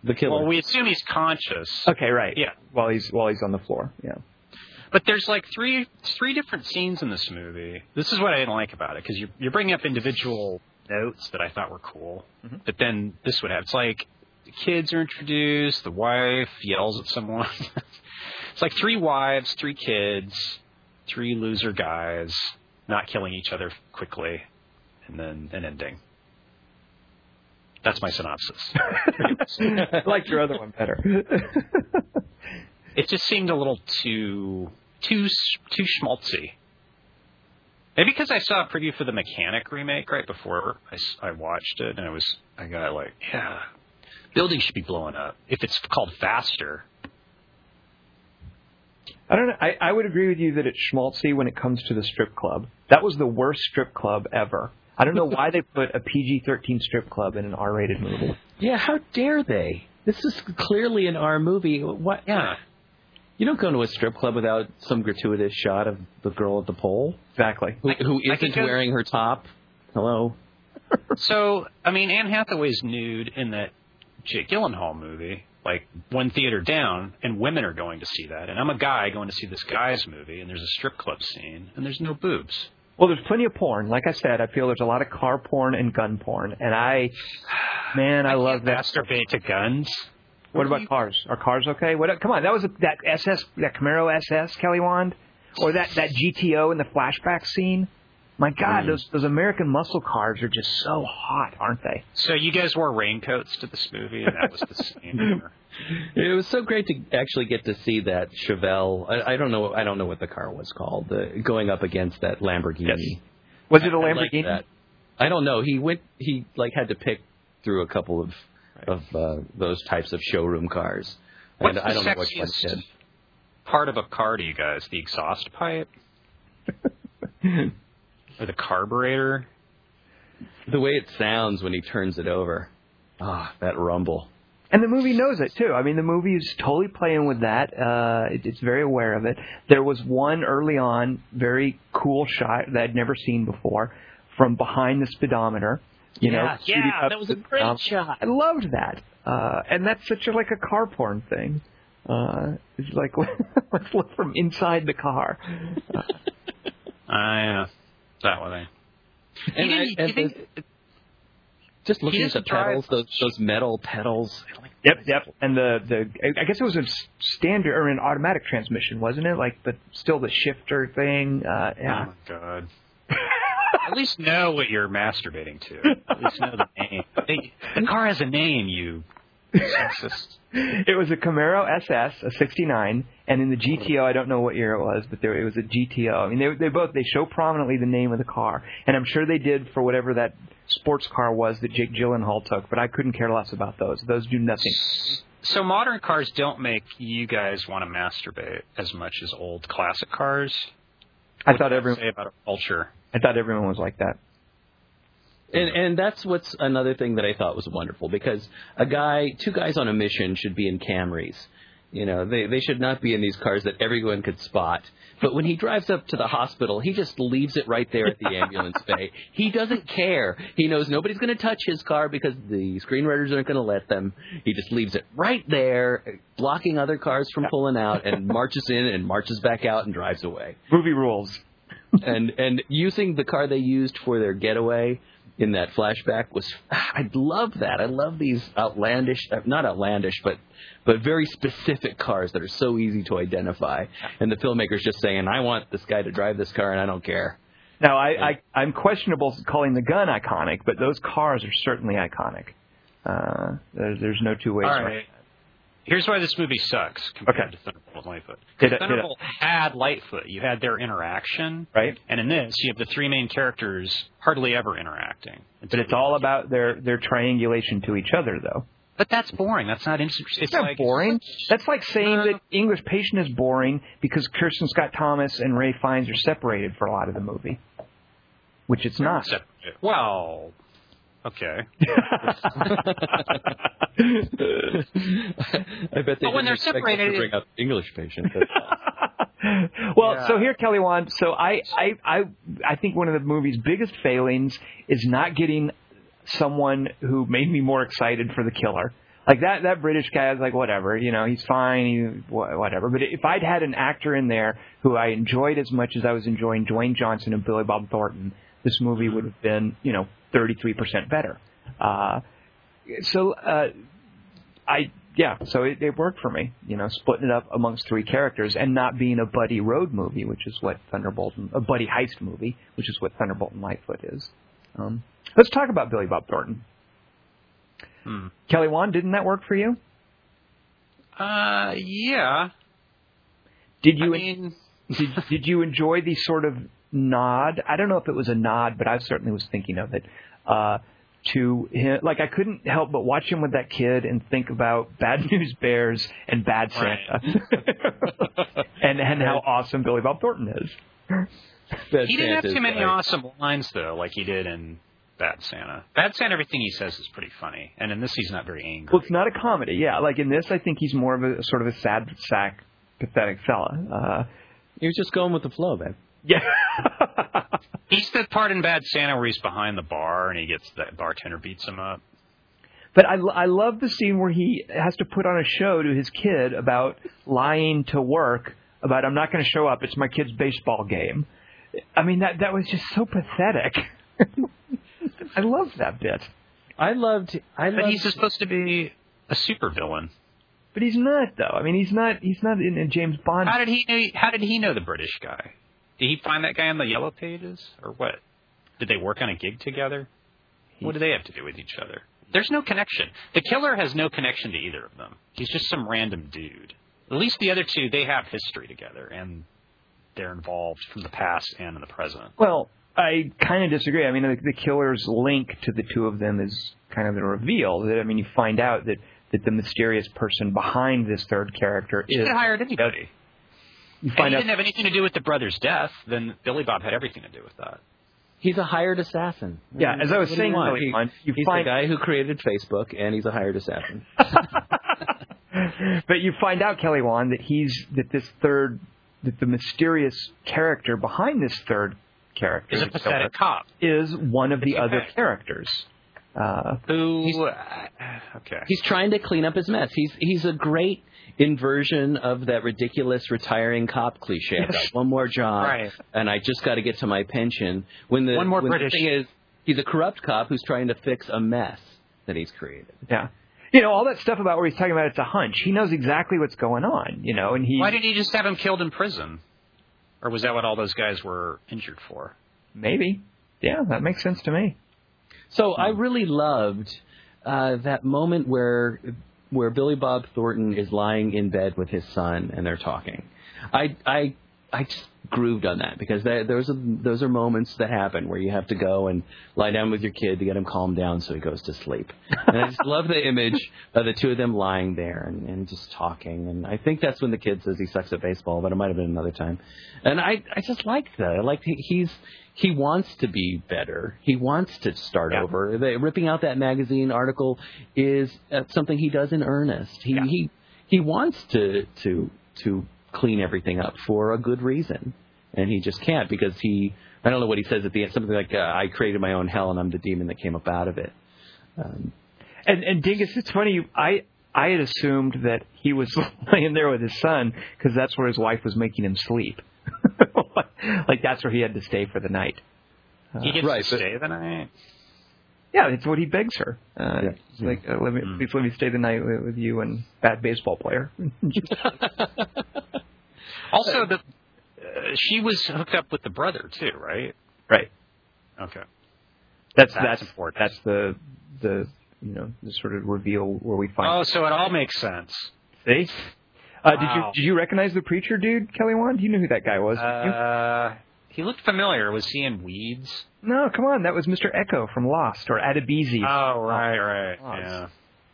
The killer. Well, we assume he's conscious. Okay, right. Yeah. While he's while he's on the floor. Yeah. But there's like three three different scenes in this movie. This is what I didn't like about it because you're you're bringing up individual notes that I thought were cool, Mhm. but then this would have it's like the kids are introduced, the wife yells at someone, It's like three wives, three kids, three loser guys, not killing each other quickly, and then an ending. That's my synopsis. I liked your other one better. it just seemed a little too too too schmaltzy. Maybe because I saw a preview for the Mechanic remake right before I, I watched it, and I was I got like, yeah, buildings should be blowing up. If it's called Faster, I don't know. I, I would agree with you that it's schmaltzy when it comes to the strip club. That was the worst strip club ever. I don't know why they put a PG-13 strip club in an R-rated movie. Yeah, how dare they? This is clearly an R movie. What? yeah, You don't go to a strip club without some gratuitous shot of the girl at the pole Exactly. who, who I could isn't go- wearing her top. Hello. So, I mean, Anne Hathaway's nude in that Jake Gyllenhaal movie, like one theater down, and women are going to see that. And I'm a guy going to see this guy's movie, and there's a strip club scene, and there's no boobs. Well, there's plenty of porn. Like I said, I feel there's a lot of car porn and gun porn, and I, man, I, love that. Masturbate to guns. What about cars? Are cars okay? What? Come on, that was a, that SS, that Camaro SS, Kelly Wand, or that that GTO in the flashback scene. My God, those those American muscle cars are just so hot, aren't they? So you guys wore raincoats to this movie, and that was the scene. It was so great to actually get to see that Chevelle. I, I don't know. I don't know what the car was called. The, going up against that Lamborghini. Was it a Lamborghini? that. I don't know. He went. He like had to pick through a couple of of uh, those types of showroom cars. What's And I the don't know which one sexiest did. part of a car to you guys? The exhaust pipe or the carburetor? The way it sounds when he turns it over. Ah, that rumble. And the movie knows it too. I mean, the movie is totally playing with that. Uh, it, it's very aware of it. There was one early on, very cool shot that I'd never seen before, from behind the speedometer. You know, yeah, shooting yeah, that was a the- great um, shot. I loved that. Uh, and that's such a like a car porn thing. Uh, it's like let's look from inside the car. Uh, I uh, that way. And, You didn't- and you think- the- just looking at the drive- pedals, those those metal pedals. Yep, yep. And the the I guess it was a standard or an automatic transmission, wasn't it? Like, but still the shifter thing. Uh, yeah. Oh my god. At least know what you're masturbating to. At least know the name. They, the car has a name, you sexist. It was a Camaro SS, a '69, and in the GTO, I don't know what year it was, but there it was a GTO. I mean, they they both they show prominently the name of the car, and I'm sure they did for whatever that sports car was that Jake Gyllenhaal took, but I couldn't care less about those. Those do nothing. So modern cars don't make you guys want to masturbate as much as old classic cars. I thought everyone say about culture. I thought everyone was like that. And and that's what's another thing that I thought was wonderful because a guy, two guys on a mission should be in Camrys. You know, they they should not be in these cars that everyone could spot. But when he drives up to the hospital, he just leaves it right there at the ambulance bay. He doesn't care. He knows nobody's going to touch his car because the screenwriters aren't going to let them. He just leaves it right there, blocking other cars from pulling out, and marches in and marches back out and drives away Movie rules. and and using the car they used for their getaway in that flashback was I love that. I love these outlandish uh, not outlandish but but very specific cars that are so easy to identify. And the filmmaker's just saying, "I want this guy to drive this car and I don't care." Now, I, I I'm questionable calling the gun iconic, but those cars are certainly iconic. Uh, there's, there's no two ways. All around right. Here's why this movie sucks compared Okay. to Thunderbolt and Lightfoot. It. Thunderbolt had Lightfoot. You had their interaction. Right. And in this, you have the three main characters hardly ever interacting. But it's all about their their triangulation to each other, though. But that's boring. That's not interesting. It's, not like boring. That's like saying No. that English Patient is boring because Kristin Scott Thomas and Ralph Fiennes are separated for a lot of the movie, which it's not. Separate. Well, okay. I bet they But when they're expect us separated, to bring up English patient. Well, Yeah. so here, Kelly Wand. So I, I, I, I think one of the movie's biggest failings is not getting someone who made me more excited for the killer. Like that, that British guy I was like, whatever, you know, he's fine, he, whatever. But if I'd had an actor in there who I enjoyed as much as I was enjoying Dwayne Johnson and Billy Bob Thornton, this movie would have been, you know, 33% better. Uh, so, uh, I yeah, so it, it worked for me. You know, splitting it up amongst three characters and not being a buddy road movie, which is what Thunderbolt and a buddy heist movie, which is what Thunderbolt and Lightfoot is. Um, let's talk about Billy Bob Thornton. Hmm. Kelly Wand, didn't that work for you? Uh, yeah. Did you I mean, did, did you enjoy the sort of nod? I don't know if it was a nod, but I certainly was thinking of it. Uh, to him, like I couldn't help but watch him with that kid and think about Bad News Bears and Bad Santa, and and how awesome Billy Bob Thornton is. Bad he didn't have too many right. awesome lines though, like he did in Bad Santa. Bad Santa, everything he says is pretty funny, and in this he's not very angry. Well, it's not a comedy, yeah. Like in this, I think he's more of a sort of a sad sack, pathetic fella. Uh, He was just going with the flow, man. Yeah. He's the part in Bad Santa where he's behind the bar and he gets the bartender beats him up. But I, I love the scene where he has to put on a show to his kid about lying to work about I'm not going to show up. It's my kid's baseball game. I mean that that was just so pathetic. I love that bit, I loved. I But loved. he's supposed to be a supervillain. but he's not though. I mean he's not he's not in a James Bond. How did he know? How did he know the British guy? Did he find that guy on the Yellow Pages, or what? Did they work on a gig together? What do they have to do with each other? There's no connection. The killer has no connection to either of them. He's just some random dude. At least the other two, they have history together, and they're involved from the past and in the present. Well, I kind of disagree. I mean, the, the killer's link to the two of them is kind of the reveal. That I mean, you find out that that the mysterious person behind this third character is. hired anybody. You If he out didn't have anything to do with the brother's death, then Billy Bob had everything to do with that. He's a hired assassin. Yeah, as I was What do you saying want? earlier He- you he's find- the guy who created Facebook, and he's a hired assassin. but you find out, Kelly Wand, that he's that this third that the mysterious character behind this third character Is a pathetic cop is one of the It's other characters. Uh, who. uh, okay. He's trying to clean up his mess. He's he's a great inversion of that ridiculous retiring cop cliche. I've got one more job, Right. and I just got to get to my pension. When the One more when British. The thing is, he's a corrupt cop who's trying to fix a mess that he's created. yeah. You know, all that stuff about where he's talking about it's a hunch. He knows exactly what's going on, you know, and he Why didn't he just have him killed in prison? Or was that what all those guys were injured for? maybe. Yeah, that makes sense to me. So I really loved uh, that moment where where Billy Bob Thornton is lying in bed with his son and they're talking. I I I just grooved on that because that, those are those are moments that happen where you have to go and lie down with your kid to get him calmed down so he goes to sleep. And I just love the image of the two of them lying there and, and just talking. And I think that's when the kid says he sucks at baseball, but it might have been another time. And I I just like that. I like he, he's he wants to be better. He wants to start Yeah. over. The, ripping out that magazine article is uh, something he does in earnest. He Yeah. he he wants to to to clean everything up for a good reason, and he just can't because he I don't know what he says at the end. Something like uh, I created my own hell and I'm the demon that came up out of it. Um, And and Dingus, it's funny. I I had assumed that he was laying there with his son because that's where his wife was making him sleep. like that's where he had to stay for the night. He gets right, to but- stay the night. Yeah, it's what he begs her. Uh, Yeah. it's like, uh, let me, Mm. please let me stay the night with, with you and bad baseball player. Also, the uh, she was hooked up with the brother too, right? right. Okay. That's That's that's important. That's the the you know the sort of reveal where we find. Oh, so it all makes sense. See. Uh, Did you did you recognize the preacher dude, Kelly Wand? You knew who that guy was. didn't you? Uh, he looked familiar. Was he in Weeds? no, come on, that was Mr. Eko from Lost or Adebisi. Oh, right, right. Lost. Yeah.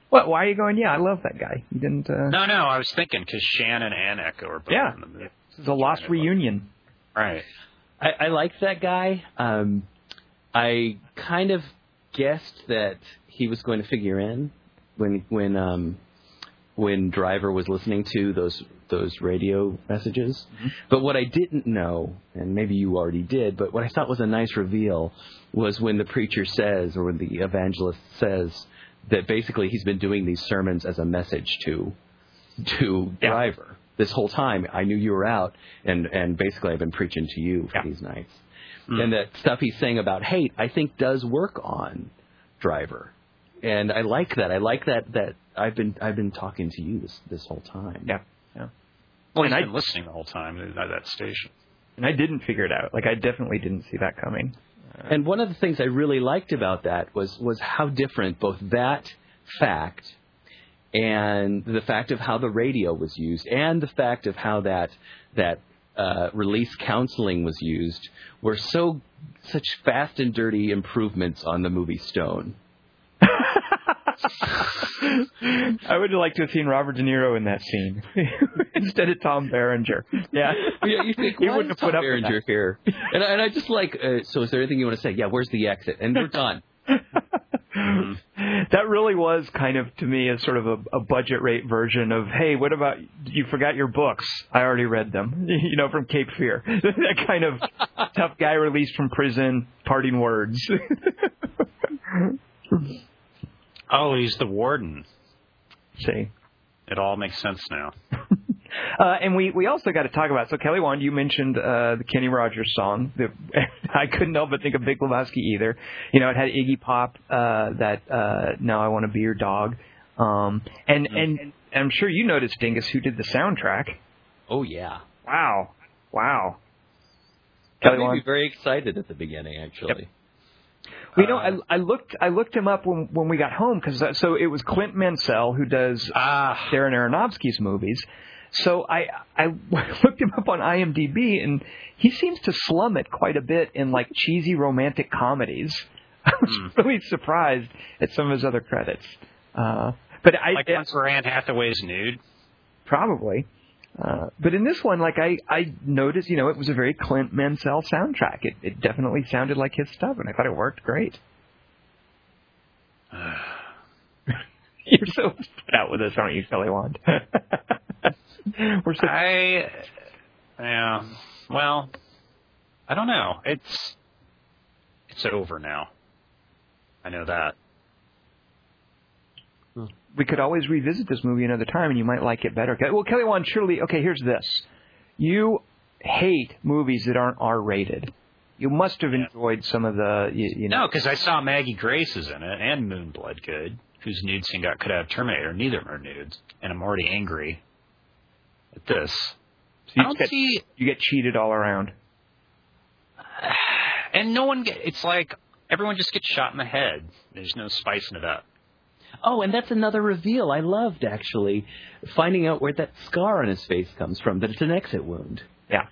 What? Why are you going? Yeah, I love that guy. You didn't. Uh, No, no. I was thinking because Shannon and Eko are both Yeah. in the movie. This is a lost reunion. Right. I, I liked that guy. Um, I kind of guessed that he was going to figure in when when um, when Driver was listening to those those radio messages. But what I didn't know, and maybe you already did, but what I thought was a nice reveal was when the preacher says, or when the evangelist says, that basically he's been doing these sermons as a message to to Yeah. Driver. This whole time, I knew you were out, and and basically I've been preaching to you for Yeah. these nights. Mm. And that stuff he's saying about hate, I think does work on Driver. and I like that. I like that that I've been I've been talking to you this this whole time. Yeah. Yeah. Well, And he's I- been listening the whole time at that station. And I didn't figure it out. Like I definitely didn't see that coming. And one of the things I really liked about that was was how different both that fact and the fact of how the radio was used and the fact of how that that uh, release counseling was used were so such fast and dirty improvements on the movie Stone. I would like to have seen Robert De Niro in that scene instead of Tom Berenger. Yeah, Yeah, you think He wouldn't have put Tom up with Berenger here? And, I- and I just like. Uh, so, is there anything you want to say? Yeah, where's the exit? And we're done. that really was kind of to me as sort of a, a budget rate version of hey, what about you forgot your books? I already read them. You know, from Cape Fear. that kind of tough guy released from prison, parting words. Oh, he's the warden. See. It all makes sense now. Uh, and we, we also got to talk about so Kelly Wand, you mentioned uh, the Kenny Rogers song. The, I couldn't help but think of Big Lebowski either. You know, it had Iggy Pop uh, that uh, "Now I Want to Be Your Dog," um, and and and I'm sure you noticed Dingus who did the soundtrack. Oh yeah. Wow, wow. That Kelly made me very excited at the beginning, actually. Well, you know, I, I looked I looked him up when when we got home because so it was Clint Mansell who does Ah, Darren Aronofsky's movies. So I I looked him up on IMDb and he seems to slum it quite a bit in like cheesy romantic comedies. I was really surprised at some of his other credits. Uh, but I like once where Anne Hathaway's nude. probably. Uh, but in this one, like I, I noticed, you know, it was a very Clint Mansell soundtrack. It, it definitely sounded like his stuff, and I thought it worked great. You're so put out with us, aren't you, Kelly Wand? We're so I, yeah. Well, I don't know. It's it's over now. I know that. We could always revisit this movie another time, and you might like it better. Well, Kelly Wand, surely, okay, here's this: you hate movies that aren't R-rated. You must have enjoyed some of the, you, you know. No, because I saw Maggie Grace is in it and Moon Bloodgood, whose nude scene got cut out of Terminator. Neither of them are nudes, and I'm already angry at this. So I you don't get, see, you get cheated all around. and no one. Get, it's like everyone just gets shot in the head. There's no spicing it up. Oh, and that's another reveal I loved actually, finding out where that scar on his face comes from. That it's an exit wound. Yeah.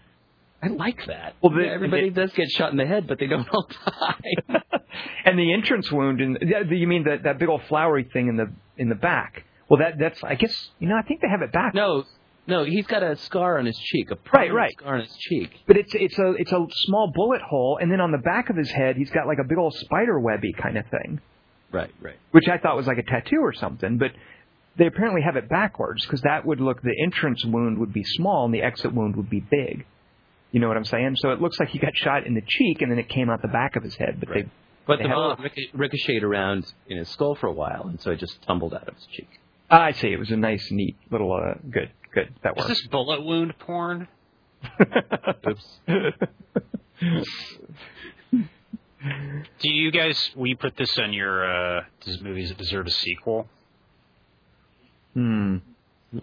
I like that. Well, the- everybody does get shot in the head, but they don't all die. and the entrance wound, and you mean that that big old flowery thing in the in the back? Well, that that's I guess you know I think they have it back. no, no, he's got a scar on his cheek, a Right, right. scar on his cheek. But it's it's a it's a small bullet hole, and then on the back of his head, he's got like a big old spider webby kind of thing, Right, right. which I thought was like a tattoo or something. But they apparently have it backwards because that would look the entrance wound would be small and the exit wound would be big. You know what I'm saying? So it looks like he got shot in the cheek and then it came out the back of his head. But Right. they But They the bullet rico- ricocheted around in his skull for a while, and so it just tumbled out of his cheek. Ah, I see. It was a nice, neat little uh, good, good. That Is works. this bullet wound porn? Oops. Do you guys? We put this on your uh, does movies that deserve a sequel? hmm.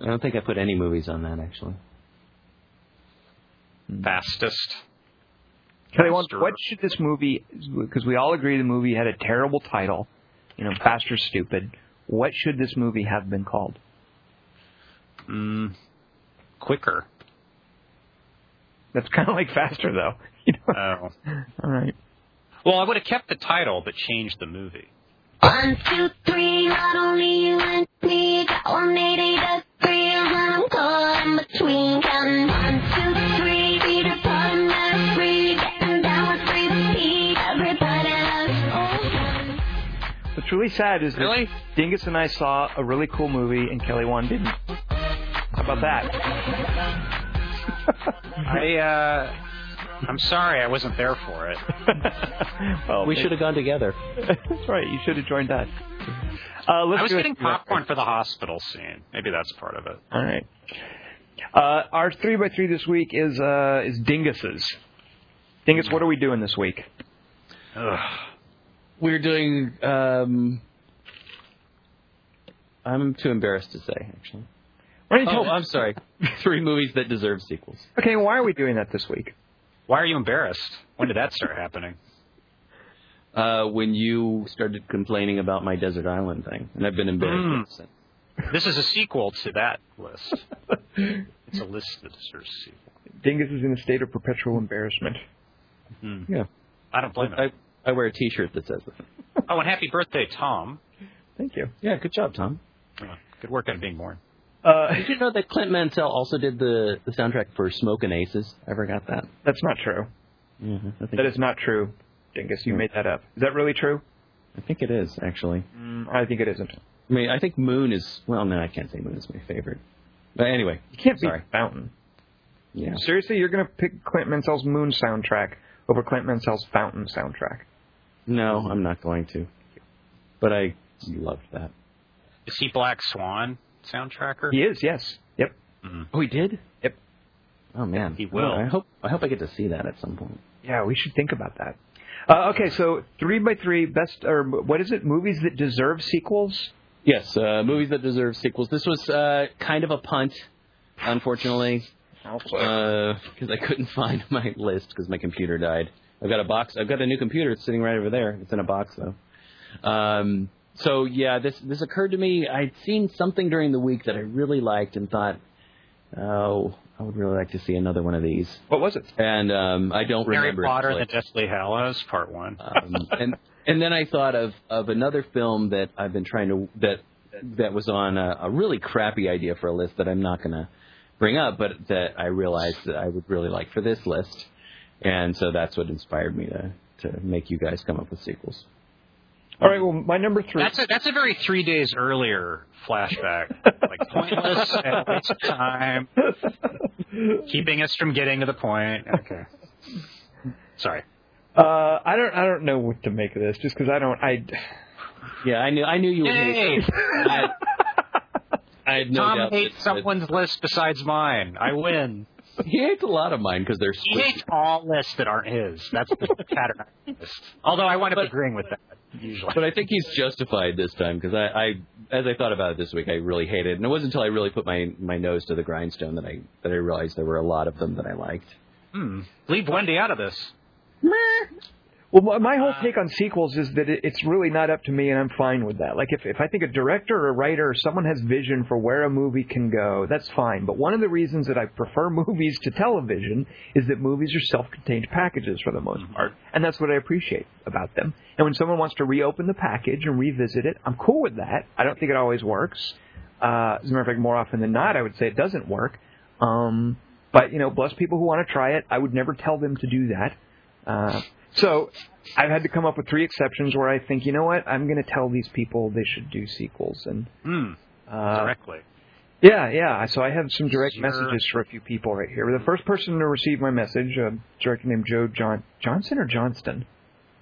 I don't think I put any movies on that actually. Fastest. Kelly, what, should this movie? Because we all agree the movie had a terrible title. You know, faster, stupid. What should this movie have been called? Mm, quicker. That's kind of like faster, though. You know? Oh. all right. Well, I would have kept the title but changed the movie. One, two, three, not only you and me, got 180 degrees, and I'm caught in between. Counting one, two, three, feet apart and they're free, getting down with three feet. Everybody loves old. What's really sad is that Really? Dingus and I saw a really cool movie and Kelly Wand didn't. How about that? I uh, I'm sorry I wasn't there for it. well, We should have gone together. That's right. You should have joined us. Uh, let's I was getting popcorn for the hospital scene. Maybe that's part of it. All right. Uh, our three by three this week is uh, is Dingus's. Dingus, what are we doing this week? Ugh. We're doing um, I'm too embarrassed to say, actually. Why don't you Oh, I'm sorry. Three movies that deserve sequels. okay, why are we doing that this week? Why are you embarrassed? When did that start happening? Uh, when you started complaining about my desert island thing, and I've been embarrassed Mm. since. This is a sequel to that list. It's a list that deserves a sequel. Dingus is in a state of perpetual embarrassment. Hmm. Yeah. I don't blame I, him. I wear a T-shirt that says that. Oh, and happy birthday, Tom. Thank you. Yeah, good job, Tom. Uh, Good work on being born. Uh, Did you know that Clint Mansell also did the, the soundtrack for Smokin' Aces? Ever got that? that's not true. Mm-hmm. I think That is not true, Dingus. You made that up. Is that really true? I think it is actually. Mm, I think it isn't. I mean, I think Moon is. Well, no, I can't say Moon is my favorite. But anyway, You can't beat Fountain. yeah. Seriously, you're going to pick Clint Mansell's Moon soundtrack over Clint Mansell's Fountain soundtrack? No, I'm not going to. But I loved that. Is he Black Swan soundtracker? He is, yes. Yep. Oh, he did. Yep. Oh man, He will. Well, I hope. I hope I get to see that at some point. Yeah, we should think about that. Uh, okay, so three by three best or what is it? Movies that deserve sequels. Yes, uh, movies that deserve sequels. This was uh, kind of a punt, unfortunately, because I couldn't find my list because my computer died. I've got a box. I've got a new computer. It's sitting right over there. It's in a box though. Um, so yeah, this this occurred to me. I'd seen something during the week that I really liked and thought, oh, I would really like to see another one of these. What was it? And um, I don't Harry remember. it Potter and really. the Deathly Hallows, Part One. um, and and then I thought of of another film that I've been trying to that that was on a, a really crappy idea for a list that I'm not going to bring up, but that I realized that I would really like for this list, and so that's what inspired me to to make you guys come up with sequels. All right. Well, my number three. That's a that's a very three days earlier flashback. like pointless and waste of time, keeping us from getting to the point. Okay. Sorry. Uh, I don't. I don't know what to make of this, just because I don't. I. Yeah, I knew I knew you would hate. Yay! I, I had no Tom doubt hates that- someone's list besides mine. I win. he hates a lot of mine because they're He hates all lists that aren't his. That's the pattern. I. Although I wind up But- agreeing with that usually. But I think he's justified this time because I, I, as I thought about it this week, I really hated it, and it wasn't until I really put my my nose to the grindstone that I that I realized there were a lot of them that I liked. Hmm. Leave Wendy out of this. Well, my- whole take on sequels is that it- it's really not up to me, and I'm fine with that. Like, if, if I think a director or a writer or someone has vision for where a movie can go, that's fine. But one of the reasons that I prefer movies to television is that movies are self-contained packages for the most part, and that's what I appreciate about them. And when someone wants to reopen the package and revisit it, I'm cool with that. I don't think it always works. Uh, as a matter of fact, more often than not, I would say it doesn't work. Um, but you know, bless people who want to try it. I would never tell them to do that. Uh, so I've had to come up with three exceptions where I think, you know what, I'm going to tell these people they should do sequels. And Hmm. uh, Directly. yeah, yeah. So I have some direct Sure. messages for a few people right here. The first person to receive my message, a director named Joe John Johnson or Johnston.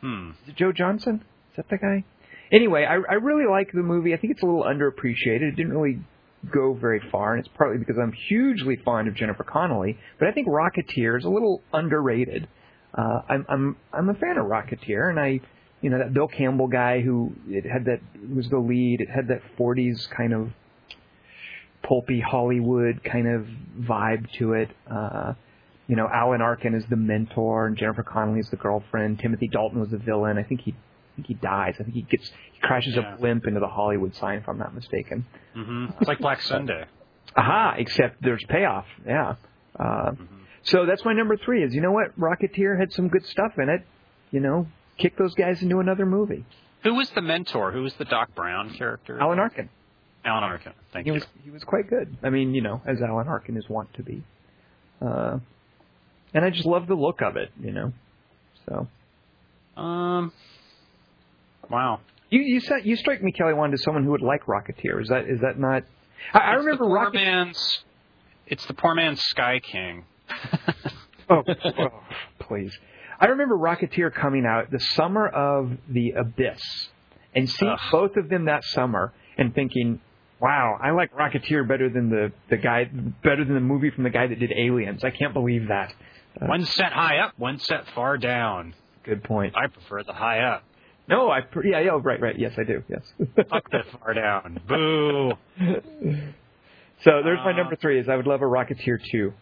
Hmm. Is it Joe Johnson? Is that the guy? Anyway, I, I really like the movie. I think it's a little underappreciated. It didn't really go very far, and it's partly because I'm hugely fond of Jennifer Connelly. But I think Rocketeer is a little underrated. Uh, I'm I'm I'm a fan of Rocketeer, and I, you know, that Bill Campbell guy who it had that was the lead. It had that 40s kind of pulpy Hollywood kind of vibe to it. Uh, you know, Alan Arkin is the mentor, and Jennifer Connelly is the girlfriend. Timothy Dalton was the villain. I think he, I think he dies. I think he gets, he crashes Yeah. a blimp into the Hollywood sign, if I'm not mistaken. hmm It's like Black Sunday. Aha! Except there's payoff. Yeah. Uh, So that's my number three. Is you know what? Rocketeer had some good stuff in it. You know, kick those guys into another movie. Who was the mentor? Who was the Doc Brown character? Alan Arkin. Alan Arkin. Thank He you. was he was quite good. I mean, you know, as Alan Arkin is wont to be. Uh, and I just love the look of it. You know. So. Um. Wow. You you said you strike me, Kelly, Wand, as someone who would like Rocketeer. Is that is that not? I, I remember man's. It's the poor man's Sky King. Oh, oh, please! I remember Rocketeer coming out the summer of the Abyss, and seeing both of them that summer, and thinking, "Wow, I like Rocketeer better than the the guy better than the movie from the guy that did Aliens." I can't believe that. Uh, One set high up, one set far down. Good point. I prefer the high up. No, I pre- yeah, yeah, right, right. Yes, I do. Yes. Fuck that far down. Boo. so there's my Uh, number three. Is I would love a Rocketeer two.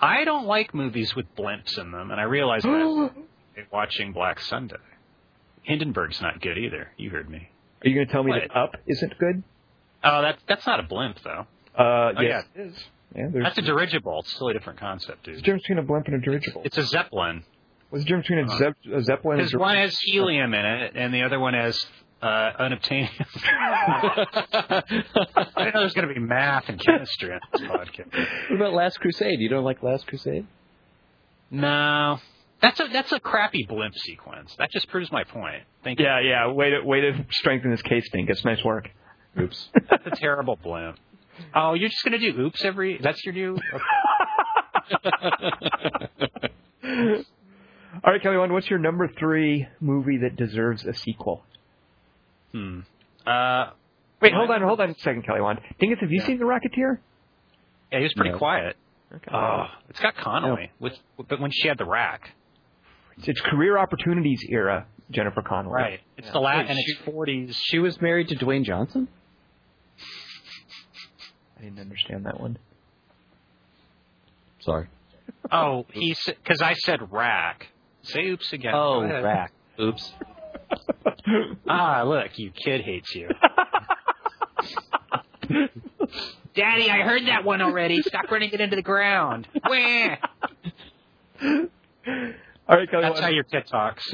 I don't like movies with blimps in them, and I realize that watching Black Sunday. Hindenburg's not good either. You heard me. Are you going to tell me What? that Up isn't good? Oh, that's that's not a blimp though. Uh, Oh, yes, it is. Yeah, That's a dirigible. It's still a different concept, What's the dude. difference between a blimp and a dirigible. It's a zeppelin. What's the difference between a, Zepp- a zeppelin Because one has helium in it, and the other one has uh, unobtainium. I didn't know there's going to be math and chemistry on this podcast. What about Last Crusade? You don't like Last Crusade? No, that's a that's a crappy blimp sequence. That just proves my point. Thank you. Yeah, yeah. Way to way to strengthen this case, Dingus. Nice work. Oops. That's a terrible blimp. Oh, you're just going to do oops every? That's your new? All right, Kelly, Wand, what's your number three movie that deserves a sequel? Hmm. Uh, Wait, hold on, hold on a second, Kelly Wand. Dingus, have you Yeah. seen The Rocketeer? yeah, he was pretty No. quiet. Okay. Oh, it's got Connelly with, but when she had the rack, It's, it's career opportunities era, Jennifer Connelly. right? It's the last, Wait, and she- it's forties. She was married to Dwayne Johnson? I didn't understand that one. Sorry. Oh, he said because I said rack. Say oops again. Oh, rack. Oops. Ah, look, you kid hates you. Daddy, I heard that one already. Stop running it into the ground. Wah. All right, Kelly That's how your kid talks.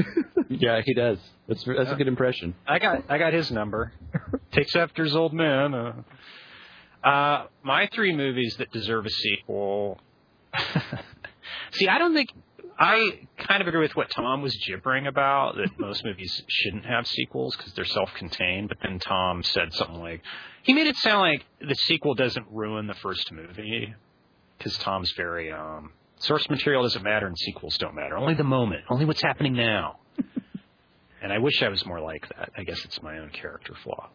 Yeah, he does. That's that's a good impression. I got I got his number. Takes after his old man. Uh, uh, my three movies that deserve a sequel. See, I don't think I kind of agree with what Tom was gibbering about that most movies shouldn't have sequels because they're self-contained. But then Tom said something like he made it sound like the sequel doesn't ruin the first movie because Tom's very um, source material doesn't matter and sequels don't matter. Only the moment, only what's happening now. And I wish I was more like that. I guess it's my own character flaw.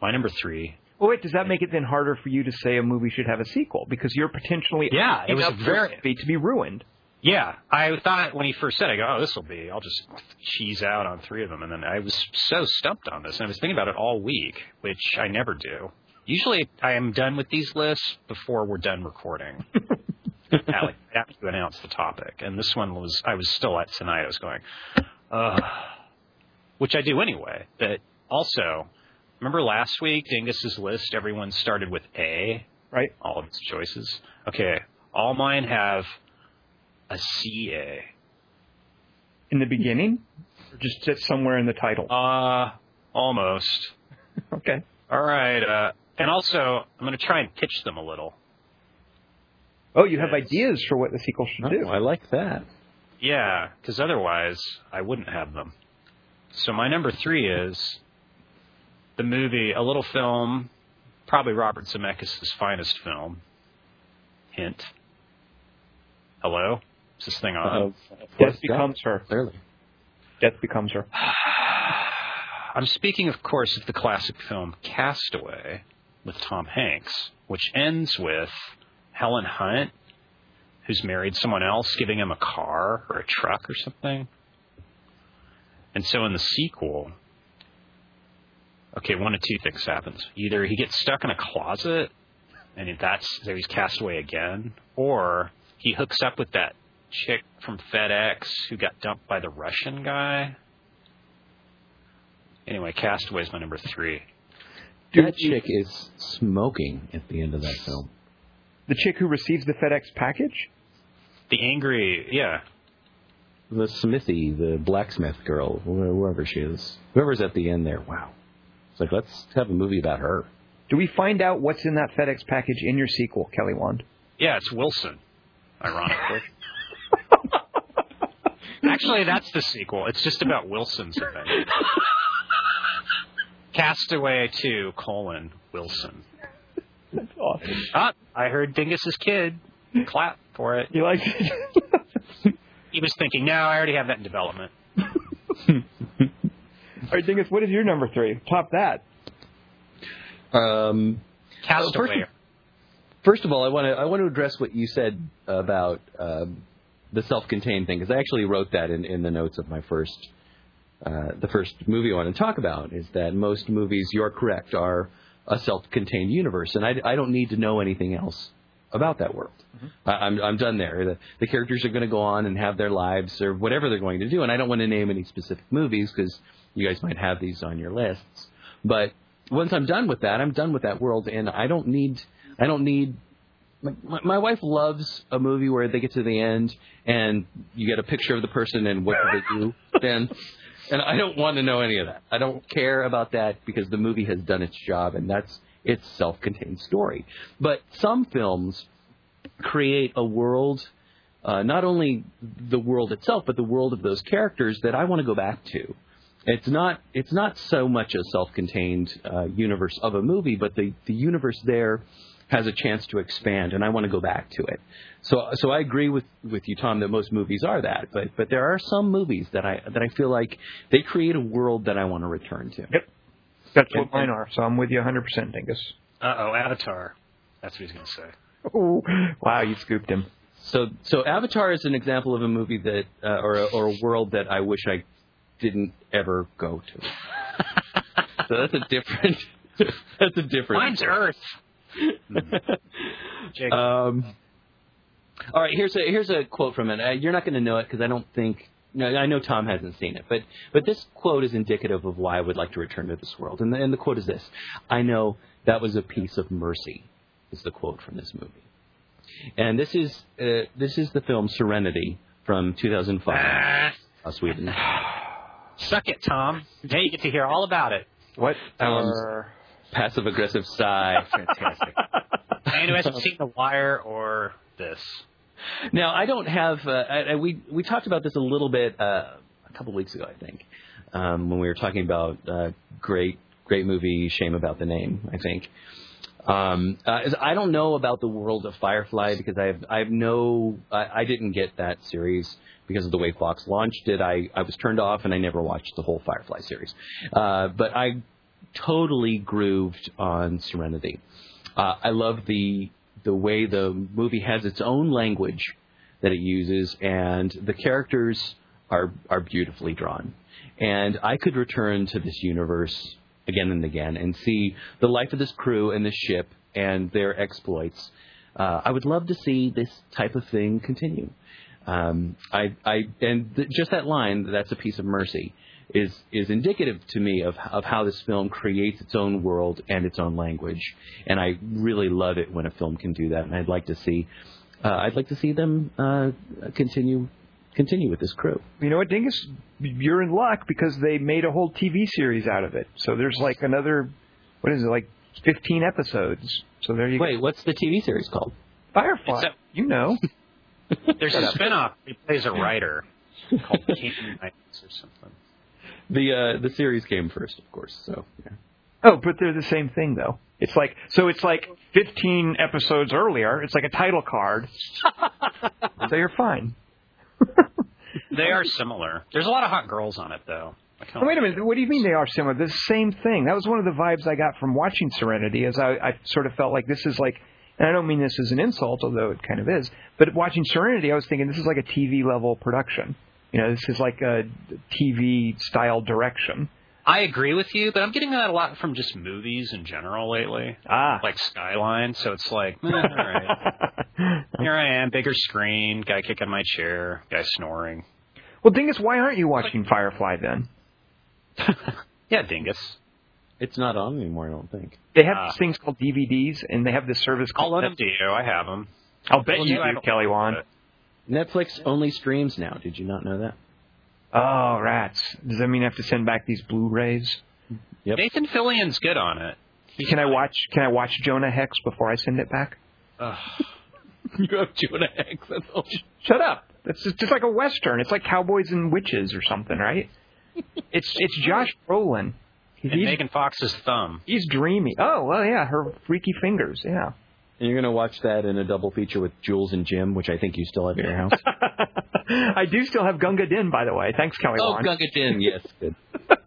My number three. Well, wait, does that make it then harder for you to say a movie should have a sequel because you're potentially Yeah, it was very- to be ruined? Yeah, I thought when he first said, it, I go, oh, this will be. I'll just cheese out on three of them, and then I was so stumped on this, and I was thinking about it all week, which I never do. Usually, I am done with these lists before we're done recording. Alec, after you announce the topic, and this one was, I was still at tonight. I was going, uh, which I do anyway. But also, remember last week, Dingus's list, everyone started with A, Right? all of his choices. Okay, all mine have a CA. In the beginning? Or just just somewhere in the title? Uh, almost. Okay. All right. Uh, and also, I'm going to try and pitch them a little. Oh, you have ideas for what the sequel should do. Oh, I like that. Yeah, because otherwise, I wouldn't have them. So my number three is the movie, a little film, probably Robert Zemeckis' finest film. Hint. Hello? Is this thing on? Uh, Death becomes her. Clearly. Death becomes her. I'm speaking, of course, of the classic film Castaway with Tom Hanks, which ends with Helen Hunt, who's married someone else, giving him a car or a truck or something. And so in the sequel, okay, one of two things happens. Either he gets stuck in a closet, and that's so he's cast away again, or he hooks up with that chick from FedEx who got dumped by the Russian guy. Anyway, Castaway is my number three. that chick is smoking at the end of that film. The chick who receives the FedEx package? The angry, yeah, The Smithy, the blacksmith girl, whoever she is, whoever's at the end there. Wow. It's like let's have a movie about her. Do we find out what's in that FedEx package in your sequel, Kelly Wand? yeah, it's Wilson. Ironically, actually, that's the sequel. It's just about Wilson's event. Castaway Two: colon Wilson. That's awesome. Ah, I heard Dingus's kid clap for it. You like it? He was thinking, no, I already have that in development. All right, Dingus, what is your number three? Top that. Um, Castaway. first- First of all, I want to I want to address what you said about um, the self-contained thing because I actually wrote that in, in the notes of my first uh, the first movie I want to talk about is that most movies, you're correct, are a self-contained universe, and I, I don't need to know anything else about that world. I, I'm I'm done there. The, the characters are going to go on and have their lives or whatever they're going to do, and I don't want to name any specific movies because you guys might have these on your lists. But once I'm done with that, I'm done with that world, and I don't need I don't need. My, my, my wife loves a movie where they get to the end and you get a picture of the person and what do they do then. And I don't want to know any of that. I don't care about that because the movie has done its job and that's its self-contained story. But some films create a world, uh, not only the world itself, but the world of those characters that I want to go back to. It's not it's not so much a self-contained uh, universe of a movie, but the the universe there has a chance to expand, and I want to go back to it. So so I agree with with you, Tom, that most movies are that, but but there are some movies that I that I feel like they create a world that I want to return to. Yep. That's what mine are. So I'm with you 100%, Dingus. Uh oh, Avatar. That's what he's going to say. Oh, wow, you scooped him. So so Avatar is an example of a movie that uh, or a, or a world that I wish I didn't ever go to. so that's a different that's a different. Mine's Earth. Jake. Um, all right, here's a here's a quote from it. Uh, you're not going to know it because I don't think. No, I know Tom hasn't seen it, but but this quote is indicative of why I would like to return to this world. And the, and the quote is this: "I know that was a piece of mercy." Is the quote from this movie, and this is uh, this is the film Serenity from 2005, uh, Sweden. Suck it, Tom. Now you get to hear all about it. What Um. Passive aggressive sigh. Fantastic. Man who hasn't seen The Wire or this. Now, I don't have. Uh, I, I, we we talked about this a little bit uh, a couple weeks ago, I think, um, when we were talking about uh, great great movie. Shame about the name. I think. Um, uh, I don't know about the world of Firefly because I have I have no. I, I didn't get that series because of the way Fox launched it. I I was turned off and I never watched the whole Firefly series. Uh, but I totally grooved on Serenity. Uh, I love the the way the movie has its own language that it uses, and the characters are are beautifully drawn. And I could return to this universe again and again and see the life of this crew and this ship and their exploits. Uh, I would love to see this type of thing continue. Um, I, I, and th- just that line, "That's a piece of mercy," is is indicative to me of of how this film creates its own world and its own language. And I really love it when a film can do that. And I'd like to see, uh, I'd like to see them uh, continue continue with this crew. You know what, Dingus? You're in luck because they made a whole TV series out of it. So there's like another, what is it, like 15 episodes. So there you go Wait, what's the TV series called? Firefly. A- you know. There's a spinoff. He plays a writer called King Knights or something. The uh, the series came first, of course. So yeah. Oh, but they're the same thing though. It's like so. It's like 15 episodes earlier. It's like a title card. so you're fine. They are similar. There's a lot of hot girls on it, though. Oh, wait a minute. What do you mean they are similar? The same thing. That was one of the vibes I got from watching Serenity. As I, I sort of felt like this is like, and I don't mean this as an insult, although it kind of is. But watching Serenity, I was thinking this is like a TV level production. You know, this is like a TV style direction. I agree with you, but I'm getting that a lot from just movies in general lately, Ah. like Skyline. So it's like, eh, all right, here I am, bigger screen, guy kicking my chair, guy snoring. well, Dingus, why aren't you watching Firefly then? Yeah, dingus. it's not on anymore. I don't think. They have these things called DVDs, and they have this service called. I'll called. let him to you. I have them. I'll bet Well, you no, do, Kelly Wand. Netflix only streams now. Did you not know that? Oh, rats! Does that mean I have to send back these Blu-rays? Yep. Nathan Fillion's good on it. He's Can I watch? Can I watch Jonah Hex before I send it back? Ugh. you have Jonah Hex. That's all. Shut up! It's just, just like a western. It's like cowboys and witches or something, right? It's it's Josh Brolin. He's and he's, Megan Fox's thumb. he's dreamy. Oh well, yeah, her freaky fingers. Yeah. And you're gonna watch that in a double feature with Jules and Jim, which I think you still have at your house. I do still have Gunga Din, by the way. Thanks, Kelly oh, Wand. Gunga Din. Yes, good.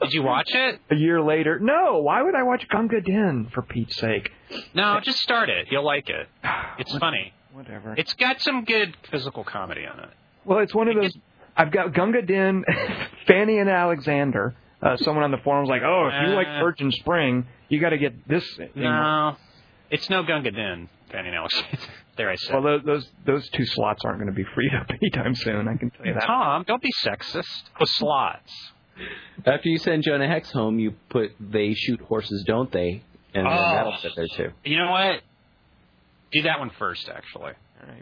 Did you watch it? a year later. No, why would I watch Gunga Din for Pete's sake? No, just start it. You'll like it. It's funny. Whatever. It's got some good physical comedy on it. Well, it's one of those. I've got Gunga Din, Fanny and Alexander. Uh, someone on the forums like, oh, if you like Uh. Virgin Spring, you got to get this. thing." No, it's no Gunga Din, Fanny and Alexander. there I said. Well, those those those two slots aren't going to be freed up anytime soon. I can tell you that. Tom, don't be sexist. With slots. After you send Jonah Hex home, you put "They shoot horses, don't they?" and Oh. that'll fit there too. You know what? Do that one first, actually.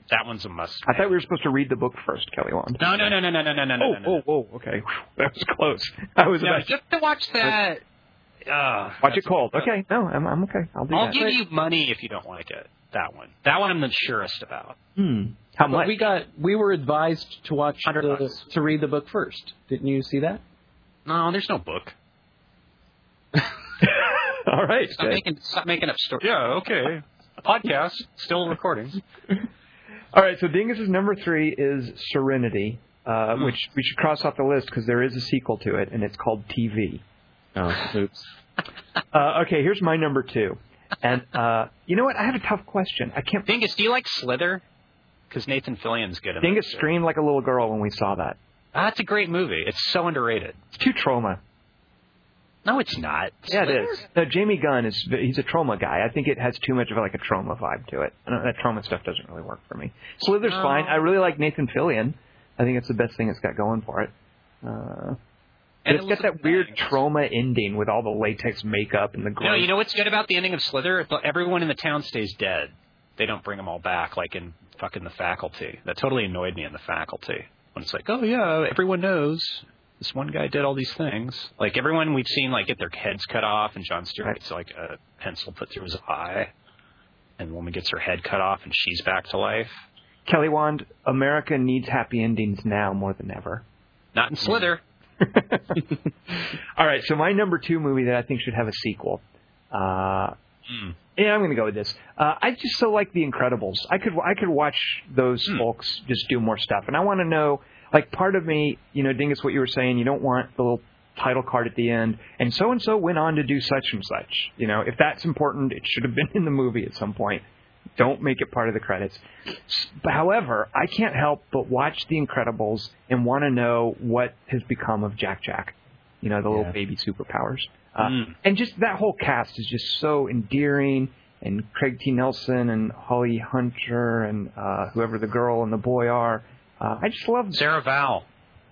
That one's a must. I thought we were supposed to read the book first, Kelly Wand. No, no, no, no, no, no, no, no, Oh, no, no. oh, oh, okay. That was close. I was No, about just to watch that. Uh, watch it cold. Okay, no, I'm, I'm okay. I'll do I'll that. give you money if you don't like it. That one. That one I'm the surest about. Hmm. How But much? we got we were advised to watch the, to read the book first. Didn't you see that? No, there's no book. All right. Stop making, stop making up stories. Yeah, okay. Podcast still recording. All right. So Dingus's number three is Serenity, uh, Hmm. which we should cross off the list because there is a sequel to it, and it's called TV. Oh, oops. Uh, okay. Here's my number two, and uh, you know what? I have a tough question. I can't. Dingus, do you like Slither? Because Nathan Fillion's good in Dingus that, too. screamed like a little girl when we saw that. Ah, That's a great movie. It's so underrated. It's too Troma. No, it's not. Yeah, it Slither? is. No, James Gunn is he's a Troma guy. I think it has too much of like a Troma vibe to it. I don't, that Troma stuff doesn't really work for me. Slither's No. fine. I really like Nathan Fillion. I think it's the best thing it's got going for it. Uh, And it's it got that weird Troma ending with all the latex makeup and the No, gross. you know what's good about the ending of Slither? The- Everyone in the town stays dead. They don't bring them all back like in fucking the faculty. That totally annoyed me in the faculty. When it's like, oh yeah, everyone knows this one guy did all these things. Like everyone we've seen like get their heads cut off and Jon Stewart gets like a pencil put through his eye. And the woman gets her head cut off and she's back to life. Kelly Wand, America needs happy endings now more than ever. Not in Slither. all right, so my number two movie that I think should have a sequel. Uh, Mm. Yeah, I'm going to go with this. Uh, I just so like The Incredibles. I could I could watch those Hmm. folks just do more stuff, and I want to know. Like part of me, you know, Dingus, what you were saying. You don't want the little title card at the end, and so and so went on to do such and such. You know, if that's important, it should have been in the movie at some point. Don't make it part of the credits. However, I can't help but watch The Incredibles and want to know what has become of Jack Jack. You know, the little baby superpowers. Uh, Mm. And just that whole cast is just so endearing. And Craig T. Nelson and Holly Hunter and uh, whoever the girl and the boy are. Uh, I just love. Sarah Val.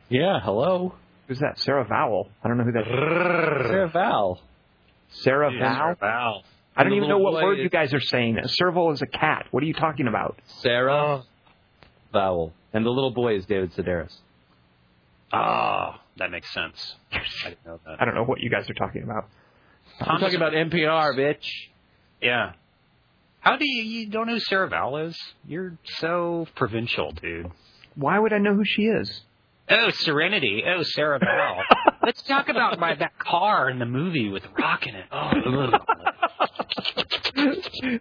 Yeah, hello. Who's that? Sarah Vowell. I don't know who that is. Sarah Val. Sarah Yeah, Val? Sarah Val. I don't even know what boy word is- you guys are saying. A serval is a cat. What are you talking about? Sarah oh. vowel, And the little boy is David Sedaris. Oh, that makes sense. I didn't know that. I don't know what you guys are talking about. I'm talking about NPR, bitch. Yeah. How do you, you don't know who Sarah Vowell is? You're so provincial, dude. Why would I know who she is? Oh, Serenity. Oh, Sarah Val. Let's talk about my that car in the movie with Rock in it. Oh, mm.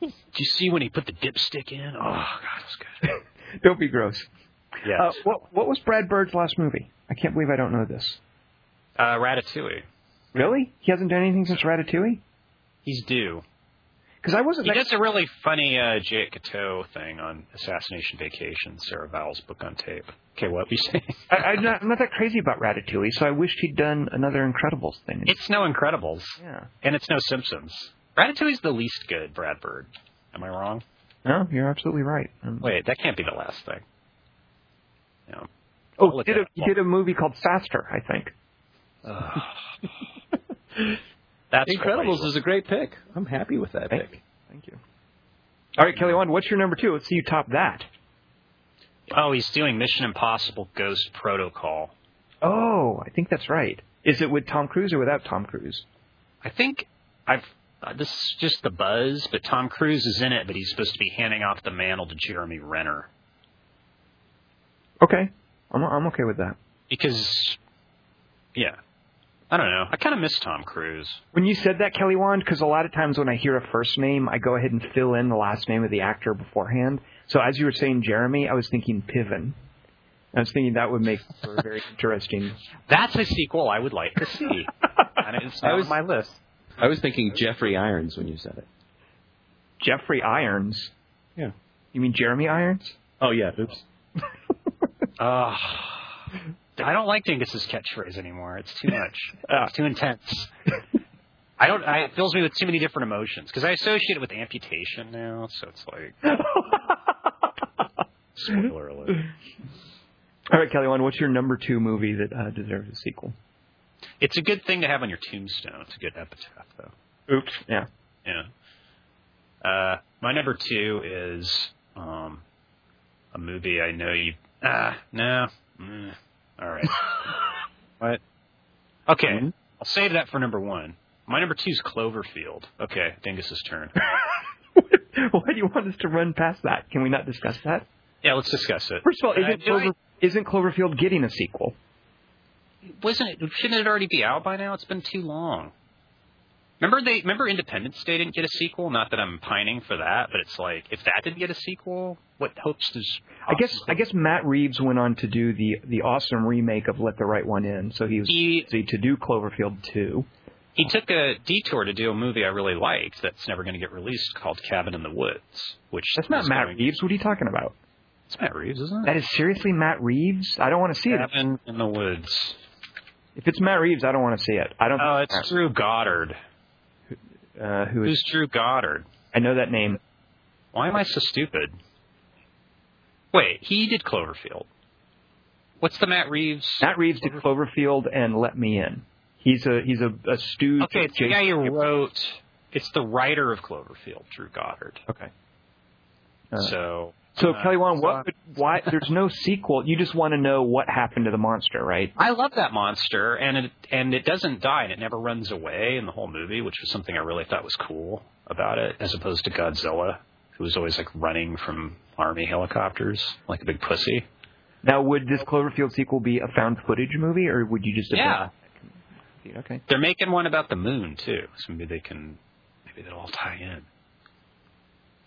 Did you see when he put the dipstick in? Oh God, it was good. Don't be gross. Yeah. Uh, what What was Brad Bird's last movie? I can't believe I don't know this. Uh, Ratatouille. Really? He hasn't done anything since Ratatouille? He's due. Because I wasn't. He does a really funny uh, Jake Cateau thing on Assassination Vacation, Sarah Vowell's book on tape. Okay, what we saying? I, I'm, not, not that crazy about Ratatouille, so I wished he'd done another Incredibles thing. It's no Incredibles, yeah. and it's no Simpsons. Ratatouille's the least good, Brad Bird. Am I wrong? No, you're absolutely right. Um, Wait, that can't be the last thing. No. oh, he did a, he did a movie called Faster, I think. That's Incredibles crazy. is a great pick. I'm happy with that Thank, pick. thank you. All right, Kelly Wand, what's your number two? Let's see you top that. Oh, he's doing Mission Impossible Ghost Protocol. Oh, I think that's right. Is it with Tom Cruise or without Tom Cruise? I think I've. Uh, this is just the buzz, but Tom Cruise is in it, but he's supposed to be handing off the mantle to Jeremy Renner Okay, I'm I'm okay with that. because, yeah, I don't know. I kind of miss Tom Cruise. When you said that, Kelly Wand, because a lot of times when I hear a first name, I go ahead and fill in the last name of the actor beforehand. So as you were saying Jeremy, I was thinking Piven. I was thinking that would make for a very interesting. That's a sequel I would like to see. and it's I not was- on my list. I was thinking Jeffrey Irons when you said it. Jeffrey Irons. Yeah. You mean Jeremy Irons? Oh yeah, oops. Uh, I don't like Dingus's catchphrase anymore. It's too much. It's too intense. I don't. I, it fills me with too many different emotions because I associate it with amputation now. So it's like spoiler alert. All right, Kelly, what's your number two movie that uh, deserves a sequel? It's a good thing to have on your tombstone. It's a good epitaph, though. Oops. Yeah. Yeah. Uh, my number two is um, a movie I know you. Ah, no. Mm, all right. what? Okay, I'll save that for number one. My number two is Cloverfield. Okay, Dingus's turn. Why do you want us to run past that? Can we not discuss that? Yeah, let's discuss it. First of all, Uh, isn't, do I- Clover, isn't Cloverfield getting a sequel? wasn't it? Shouldn't it already be out by now? It's been too long. Remember they remember Independence Day didn't get a sequel. Not that I'm pining for that, but it's like if that didn't get a sequel, what hopes does? I guess I guess Matt Reeves went on to do the the awesome remake of Let the Right One In, so he was he to do Cloverfield two. he took a detour to do a movie I really liked that's never going to get released called Cabin in the Woods, which That's not Matt going- Reeves. What are you talking about? It's Matt Reeves, isn't it? That is seriously Matt Reeves. I don't want to see it. Cabin in the Woods. If it's Matt Reeves, I don't want to see it. I don't. Oh, it's Drew Goddard. Uh, who is? Who's Drew Goddard? I know that name. Why am I so stupid? Wait, he did Cloverfield. What's the Matt Reeves? Matt Reeves did Cloverfield and Let Me In. He's a he's a, a stooge. Okay, it's the guy Jason- who wrote. It's the writer of Cloverfield, Drew Goddard. Okay. Uh, so, So uh, Kelly Wand, so- what? Would, why? There's no sequel. You just want to know what happened to the monster, right? I love that monster, and it and it doesn't die, and it never runs away in the whole movie, which was something I really thought was cool about it, as opposed to Godzilla, who was always like running from army helicopters like a big pussy. Now, would this Cloverfield sequel be a found footage movie, or would you just? Yeah. Okay. They're making one about the moon too, so maybe they can, maybe they'll all tie in.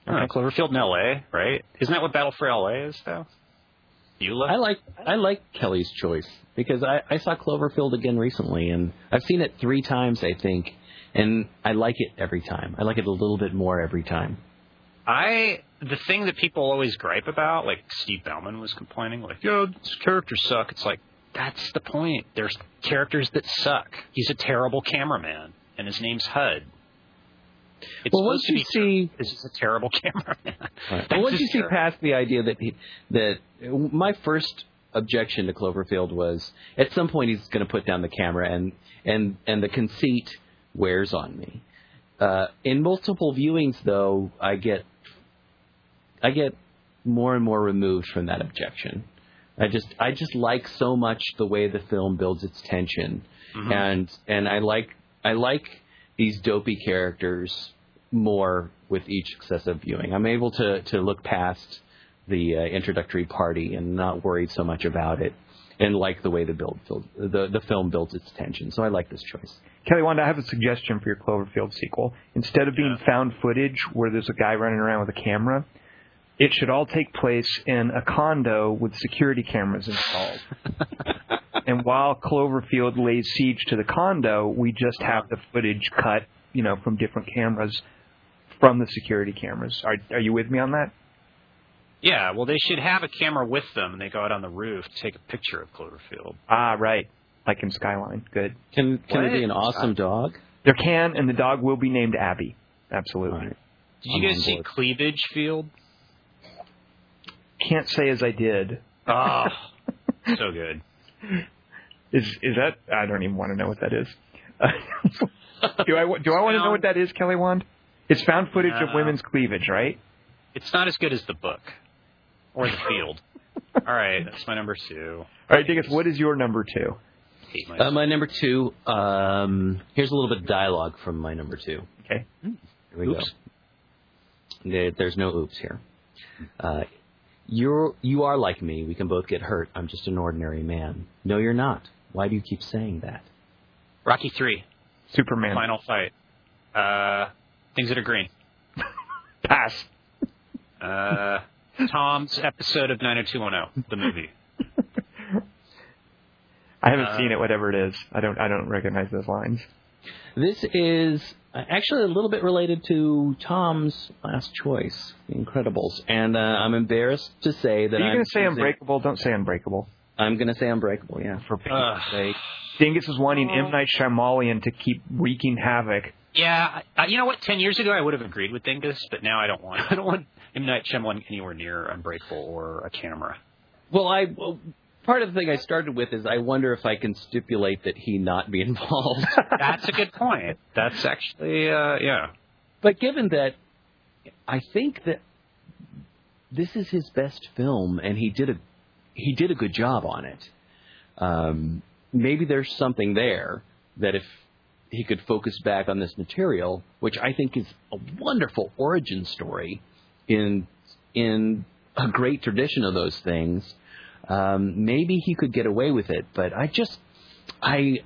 Don't Cloverfield in L.A., right? Isn't that what Battle for L.A. is, though? Eula? I like I like Kelly's choice because I, I saw Cloverfield again recently and I've seen it three times I think and I like it every time. I like it a little bit more every time. I the thing that people always gripe about, like Steve Bauman was complaining, like, "Yo, these characters suck." It's like that's the point. There's characters that suck. He's a terrible cameraman, and his name's Hud. It's well, once you see is a terrible camera. Right. But once you see past the idea that he, that my first objection to Cloverfield was at some point he's going to put down the camera and and and the conceit wears on me. Uh, in multiple viewings, though, I get I get more and more removed from that objection. I just I just like so much the way the film builds its tension, Mhm. and and I like I like these dopey characters more with each successive viewing. I'm able to to look past the uh, introductory party and not worried so much about it, and like the way the build, build the the film builds its tension. So I like this choice. Kelly Wanda, I have a suggestion for your Cloverfield sequel. Instead of being Yeah. found footage where there's a guy running around with a camera, it should all take place in a condo with security cameras installed. and while Cloverfield lays siege to the condo, we just have the footage cut, you know, from different cameras from the security cameras. Are are you with me on that? Yeah, well, they should have a camera with them, and they go out on the roof to take a picture of Cloverfield. Ah, right. Like in Skyline. Good. Can can it be an awesome dog? There can, and the dog will be named Abby. Absolutely. All right. Did I'm you guys see board. Cleavage Field? Can't say as I did. Oh, so good. Is is that? I don't even want to know what that is. do I do I want to know what that is, Kelly Wand? It's found footage of women's cleavage, right? It's not as good as the book or the field. All right, that's my number two. All right, Dingus, what is your number two? My Uh, my number two. Um, here's a little bit of dialogue from my number two. Okay. Here we Oops. go. There, there's no oops here. Uh, you're you are like me. We can both get hurt. I'm just an ordinary man. No, you're not. Why do you keep saying that? Rocky Three, Superman. final fight. Uh, things that are green. Pass. Uh, Tom's episode of 90210, the movie. I haven't Uh, seen it, whatever it is. I don't. I don't recognize those lines. This is uh, actually a little bit related to Tom's last choice, The Incredibles, and uh, I'm embarrassed to say that Are you I'm going to say Unbreakable? Don't say Unbreakable. I'm going to say Unbreakable. Yeah. For Pete's Ugh. Sake. Dingus is wanting M Night Shyamalan to keep wreaking havoc. Yeah, I, you know what? Ten years ago, I would have agreed with Dingus, but now I don't want. I don't want M Night Shyamalan anywhere near Unbreakable or a camera. Well, I well, part of the thing I started with is I wonder if I can stipulate that he not be involved. That's a good point. That's actually, uh, yeah. but given that, I think that this is his best film, and he did a he did a good job on it. Um, maybe there's something there that if he could focus back on this material, which I think is a wonderful origin story in in a great tradition of those things, um, maybe he could get away with it. But I just I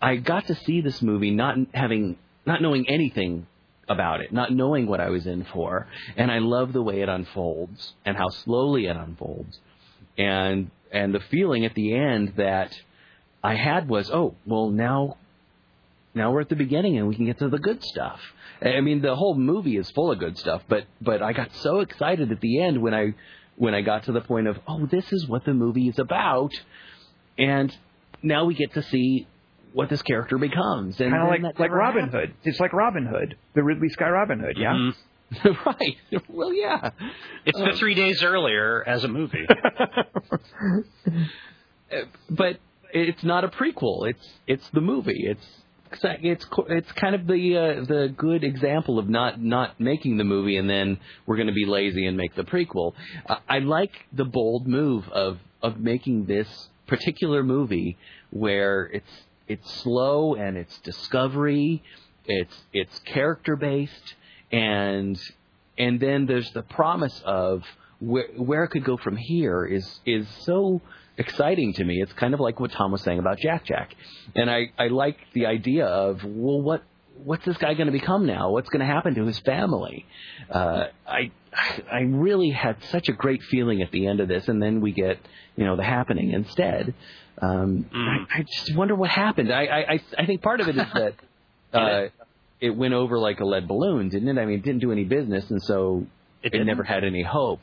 I got to see this movie not having not knowing anything about it, not knowing what I was in for, and I love the way it unfolds and how slowly it unfolds, and and the feeling at the end that I had was, oh, well now now we're at the beginning and we can get to the good stuff. I mean, the whole movie is full of good stuff, but but I got so excited at the end when I when I got to the point of, oh, this is what the movie is about, and now we get to see what this character becomes. And Kind of like like Robin happened. Hood. It's like Robin Hood, the Ridley Scott Robin Hood. Yeah. Mhm. right. Well, yeah. It's the three days earlier as a movie. Uh, but it's not a prequel. It's it's the movie. It's it's it's kind of the uh, the good example of not not making the movie and then we're going to be lazy and make the prequel. Uh, I like the bold move of of making this particular movie where it's it's slow and it's discovery, it's it's character based and and then there's the promise of where where it could go from here is is so exciting to me. It's kind of like what Tom was saying about Jack Jack, and I I like the idea of well what what's this guy going to become now? What's going to happen to his family? Uh, I I really had such a great feeling at the end of this, and then we get you know the happening instead. Um, Mm. I, I just wonder what happened. I I I- I think part of it is that. Uh, it went over like a lead balloon, didn't it? I mean, it didn't do any business, and so It it, never had any hope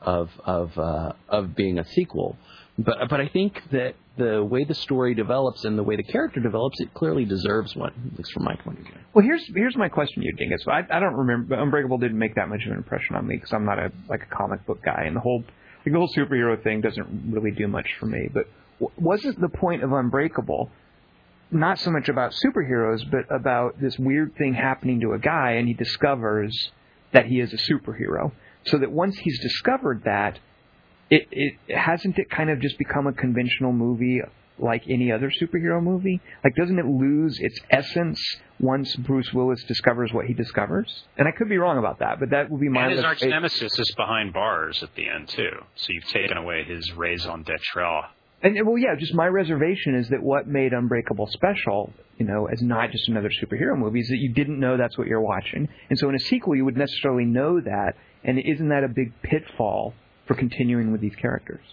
of of uh, of being a sequel. But but I think that the way the story develops and the way the character develops, it clearly deserves one, at least from my point of view. Well, here's here's my question, to you Dingus. I I don't remember Unbreakable didn't make that much of an impression on me because I'm not a like a comic book guy, and the whole like, the whole superhero thing doesn't really do much for me. But w- wasn't the point of Unbreakable not so much about superheroes, but about this weird thing happening to a guy, and he discovers that he is a superhero. So that once he's discovered that, it it hasn't it kind of just become a conventional movie like any other superhero movie? Like, doesn't it lose its essence once Bruce Willis discovers what he discovers? And I could be wrong about that, but that would be my and his arch nemesis is behind bars at the end too. So you've taken away his raison d'etre. And well, yeah, just my reservation is that what made Unbreakable special, you know, as not just another superhero movie, is that you didn't know that's what you're watching, and so in a sequel you would necessarily know that, and isn't that a big pitfall for continuing with these characters?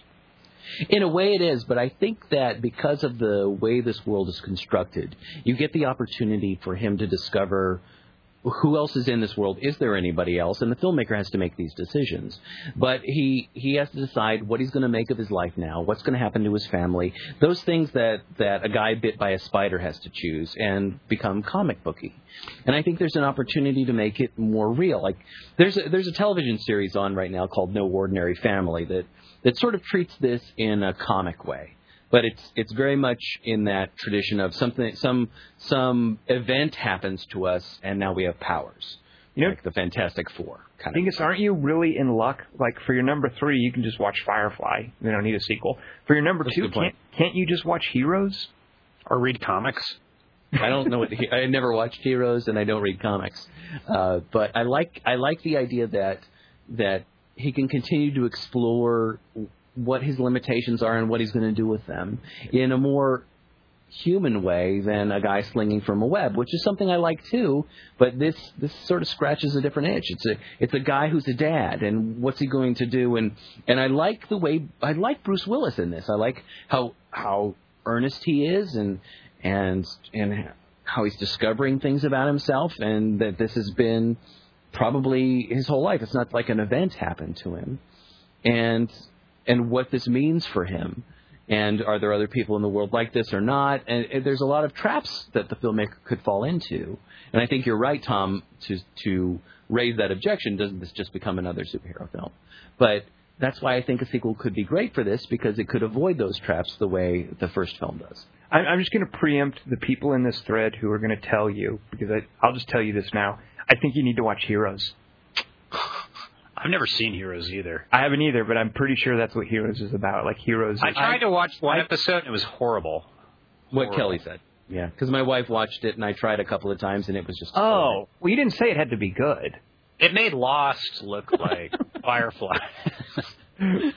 In a way, it is, but I think that because of the way this world is constructed, you get the opportunity for him to discover who else is in this world. Is there anybody else? And the filmmaker has to make these decisions. But he he has to decide what he's going to make of his life now. What's going to happen to his family? Those things that that a guy bit by a spider has to choose and become comic booky. And I think there's an opportunity to make it more real. Like there's a, there's a television series on right now called No Ordinary Family that that sort of treats this in a comic way. But it's it's very much in that tradition of something some some event happens to us and now we have powers. You know- like the Fantastic Four kind of. Dingus, aren't you really in luck? Like for your number three, you can just watch Firefly. You don't need a sequel. For your number That's two, can't can't you just watch Heroes? Or read comics. I don't know what I never watched Heroes and I don't read comics, uh, but I like I like the idea that that he can continue to explore what his limitations are and what he's going to do with them in a more human way than a guy slinging from a web, which is something I like too. But this this sort of scratches a different itch. It's a it's a guy who's a dad, and what's he going to do? And and I like the way I like Bruce Willis in this. I like how how earnest he is, and and and how he's discovering things about himself, and that this has been probably his whole life. It's not like an event happened to him, and and what this means for him. And are there other people in the world like this or not? And, there's a lot of traps that the filmmaker could fall into. And I think you're right, Tom, to to raise that objection. Doesn't this just become another superhero film? But that's why I think a sequel could be great for this because it could avoid those traps the way the first film does. I'm, I'm just going to preempt the people in this thread who are going to tell you because I, I'll just tell you this now. I think you need to watch Heroes. I've never seen Heroes either. I haven't either, but I'm pretty sure that's what Heroes is about. Like Heroes. I is- tried to watch one I- episode and it was horrible. What Horrible. Kelly said. Yeah, because my wife watched it and I tried a couple of times and it was just Oh, well, you didn't say it had to be good. It made Lost look like Firefly. Wait,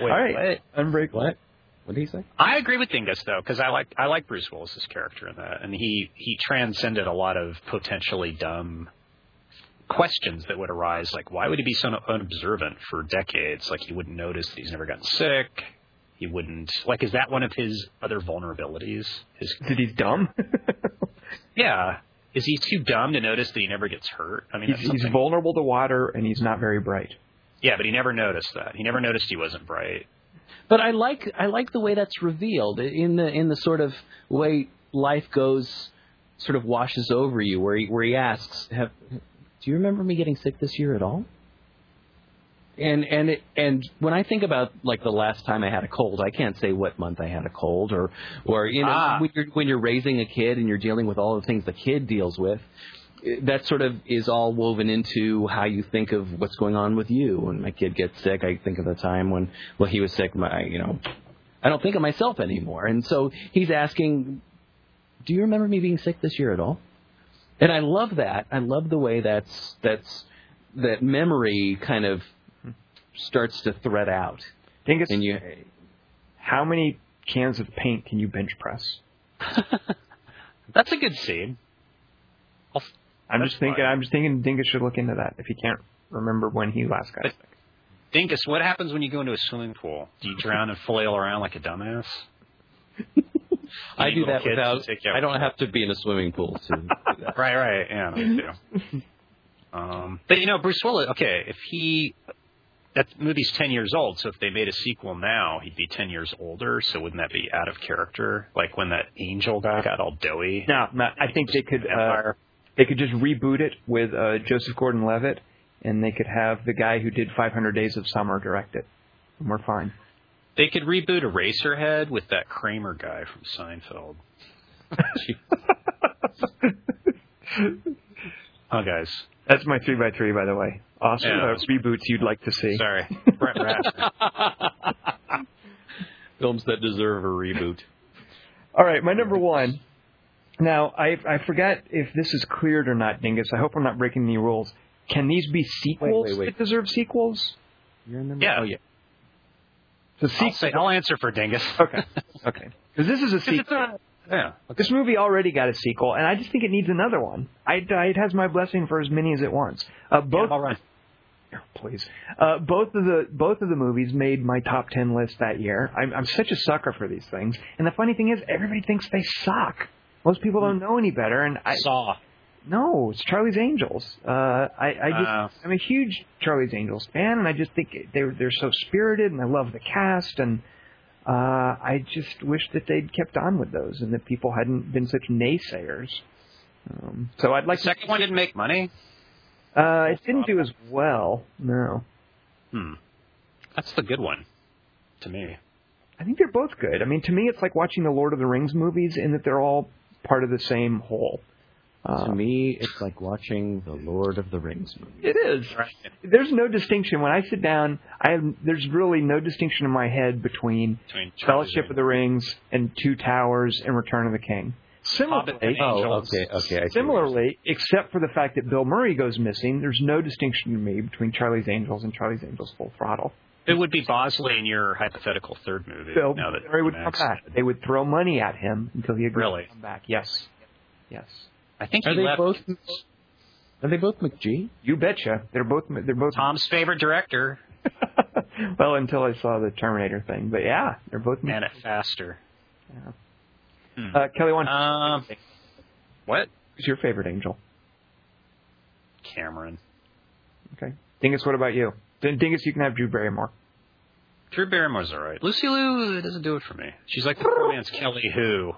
All right, what? Unbreakable. What? What did he say? I agree with Dingus though, because I like I like Bruce Willis's character in that, and he he transcended a lot of potentially dumb questions that would arise, like why would he be so unobservant for decades? Like he wouldn't notice that he's never gotten sick. He wouldn't like. Is that one of his other vulnerabilities? His That he's dumb. yeah. Is he too dumb to notice that he never gets hurt? I mean, he's, he's vulnerable to water and he's not very bright. yeah, but he never noticed that. He never noticed he wasn't bright. But I like I like the way that's revealed in the in the sort of way life goes, sort of washes over you, where he where he asks, "Have do you remember me getting sick this year at all?" And and it, and when I think about like the last time I had a cold, I can't say what month I had a cold, or or you know Ah. when you're when you're raising a kid and you're dealing with all the things the kid deals with. That sort of is all woven into how you think of what's going on with you. When my kid gets sick, I think of the time when well he was sick. My you know, I don't think of myself anymore. And so he's asking, "Do you remember me being sick this year at all?" And I love that. I love the way that's that's that memory kind of starts to thread out. Dingus, And you, how many cans of paint can you bench press? That's a good scene. I'll, I'm just thinking. fine. I'm just thinking. Dingus should look into that if he can't remember when he last got But- sick. Dingus, what happens when you go into a swimming pool? Do you drown and flail around like a dumbass? I do that without. take you out. I don't have to be in a swimming pool to do that. Right, right. Yeah, me too. um, but you know, Bruce Willis. Okay, if he that movie's ten years old, so if they made a sequel now, he'd be ten years older. So wouldn't that be out of character? Like when that angel guy got all doughy. No, no, I think they could. Uh, they could just reboot it with uh, Joseph Gordon-Levitt, and they could have the guy who did 500 Days of Summer direct it, and we're fine. They could reboot Eraserhead with that Kramer guy from Seinfeld. Oh, guys. That's my three by three, by the way. Awesome Yeah. uh, reboots you'd like to see. Sorry, Brett Ratner. Films that deserve a reboot. All right, my number one. Now, I I forgot if this is cleared or not, Dingus. I hope I'm not breaking any rules. Can these be sequels wait, wait. that deserve sequels? You're in the Yeah. Oh yeah. The I'll, sequel. say, I'll answer for Dingus. Okay. Okay. Because this is a sequel. a- yeah. This movie already got a sequel, and I just think it needs another one. I, I, it has my blessing for as many as it wants. Uh, both, all right. Please. Uh, both of the both of the movies made my top ten list that year. I'm, I'm such a sucker for these things, and the funny thing is, everybody thinks they suck. Most people don't know any better, and I Saw. No, it's Charlie's Angels. Uh, I, I just Uh. I'm a huge Charlie's Angels fan, and I just think they're they're so spirited, and I love the cast, and uh, I just wish that they'd kept on with those, and that people hadn't been such naysayers. Um, so I'd like The second one didn't make money. Uh, it didn't do as well. No, Hmm. That's the good one, to me. I think they're both good. I mean, to me, it's like watching the Lord of the Rings movies in that they're all part of the same whole. Uh, To me, it's like watching the Lord of the Rings movie. It is. There's no distinction when I sit down. I have there's really no distinction in my head between Between Fellowship of the Rings and Two Towers and Return of the King. Similarly, and Oh, okay, okay. I see what you're similarly, except for the fact that Bill Murray goes missing, there's no distinction to me between Charlie's Angels and Charlie's Angels Full Throttle. It would be Bosley in your hypothetical third movie. Bill Murray would come back. They would throw money at him until he agreed Really? to come back. Yes, yes. I think Are he they left both? Are they both McG? You betcha. They're both. They're both. Tom's favorite director. well, until I saw the Terminator thing, but yeah, they're both. Man it faster. Uh, Kelly, one. Um, What? Who's your favorite angel? Cameron. Okay. Dingus, what about you? Then Dingus, you can have Drew Barrymore. Drew Barrymore's all right. Lucy Liu doesn't do it for me. She's like the poor man's Kelly Hu.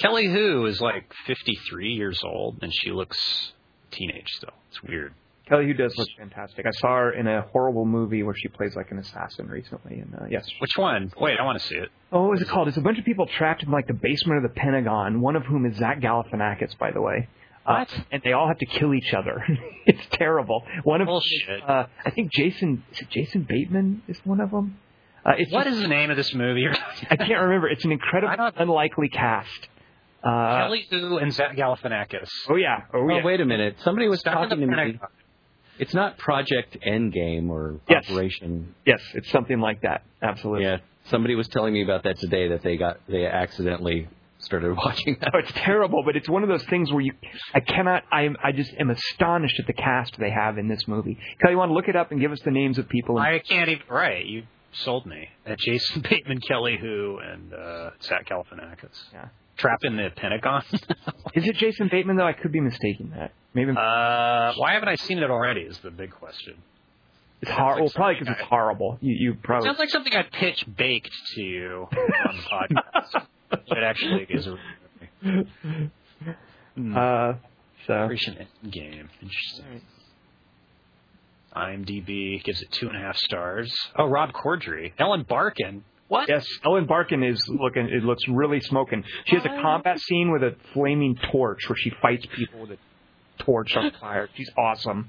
Kelly Hu is like 53 years old, and she looks teenage still. It's weird. Kelly Hu does look fantastic. I saw her in a horrible movie where she plays like an assassin recently, and uh, yes. Which one? Wait, I want to see it. Oh, what was it called? It's a bunch of people trapped in like the basement of the Pentagon. One of whom is Zach Galifianakis, by the way. Uh, What? and they all have to kill each other. it's terrible. One of them is, Bullshit. uh, I think Jason is it Jason Bateman is one of them. Uh, it's What just- is the name of this movie? I can't remember. It's an incredibly unlikely cast. Uh, Kelly Hu and Zach Galifianakis. oh yeah. Oh Oh, yeah. wait a minute. Somebody was Stuck in talking to me. Pentagon. It's not Project Endgame or Yes. Operation. Yes, it's something like that. Absolutely. Yeah. Somebody was telling me about that today. That they got they accidentally started watching that. Oh, it's terrible, but it's one of those things where you, I cannot, I am, I just am astonished at the cast they have in this movie. Kelly, you want to look it up and give us the names of people? I can't even. Right, you sold me. Uh, Jason Bateman, Kelly Hu, and uh, Zach Galifianakis. Yeah. Trapped in the Pentagon. Is it Jason Bateman though? I could be mistaking that. Maybe uh, why haven't I seen it already? Is the big question. it's hor- like well, probably because it's horrible. You, you probably. Sounds like something I'd pitch baked to you on the podcast. it actually is a Hmm. uh, so Operation Endgame. Interesting. IMDb gives it two and a half stars. Oh, Rob Corddry, Ellen Barkin. What? yes, Ellen Barkin is looking. It looks really smoking. She has a combat scene with a flaming torch where she fights people with a torch on fire. She's awesome.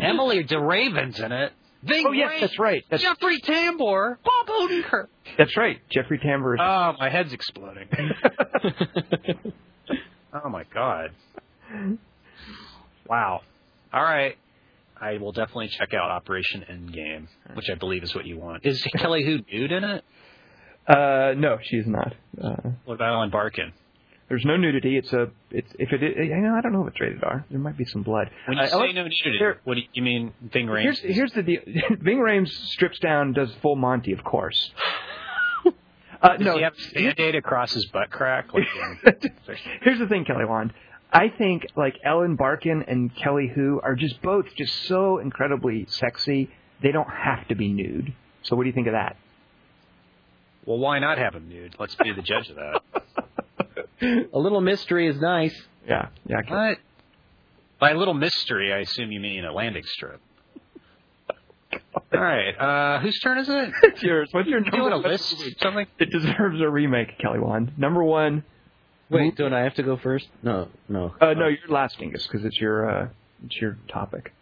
Emilie de Ravin's in it. Ving Oh yes, Rhames, that's right. That's Jeffrey Tambor. Bob Odenkirk. that's right. Jeffrey Tambor. is- Oh, my head's exploding. oh my god. Wow. All right. I will definitely check out Operation Endgame, which I believe is what you want. Is Kelly Hu nude in it? Uh, no, she is not. Uh, What about Ellen Barkin? there's no nudity. It's a. It's if it. is- I know. I don't know if it's rated R. There might be some blood. When you Uh, say Ellen- no nudity, there- what do you, mean? Ving Rhames? Here's here's the deal. Ving Rhames strips down, does full Monty, of course. Uh, Does no, he have band-aid across his butt crack? Like in- Here's the thing, Kelly Wand. I think like Ellen Barkin and Kelly Hu are just both just so incredibly sexy. They don't have to be nude. So what do you think of that? Well, why not have him nude? Let's be the judge of that. A little mystery is nice. Yeah, yeah. Kelly. What? By a little mystery, I assume you mean a landing strip. All right. Uh, whose turn is it? It's yours. What's your You number want to one list something? It deserves a remake, Kelly Wand. Number one. Wait, don't I have to go first? No, no. Uh, no, you're last, Dingus, because it's your uh, it's your topic.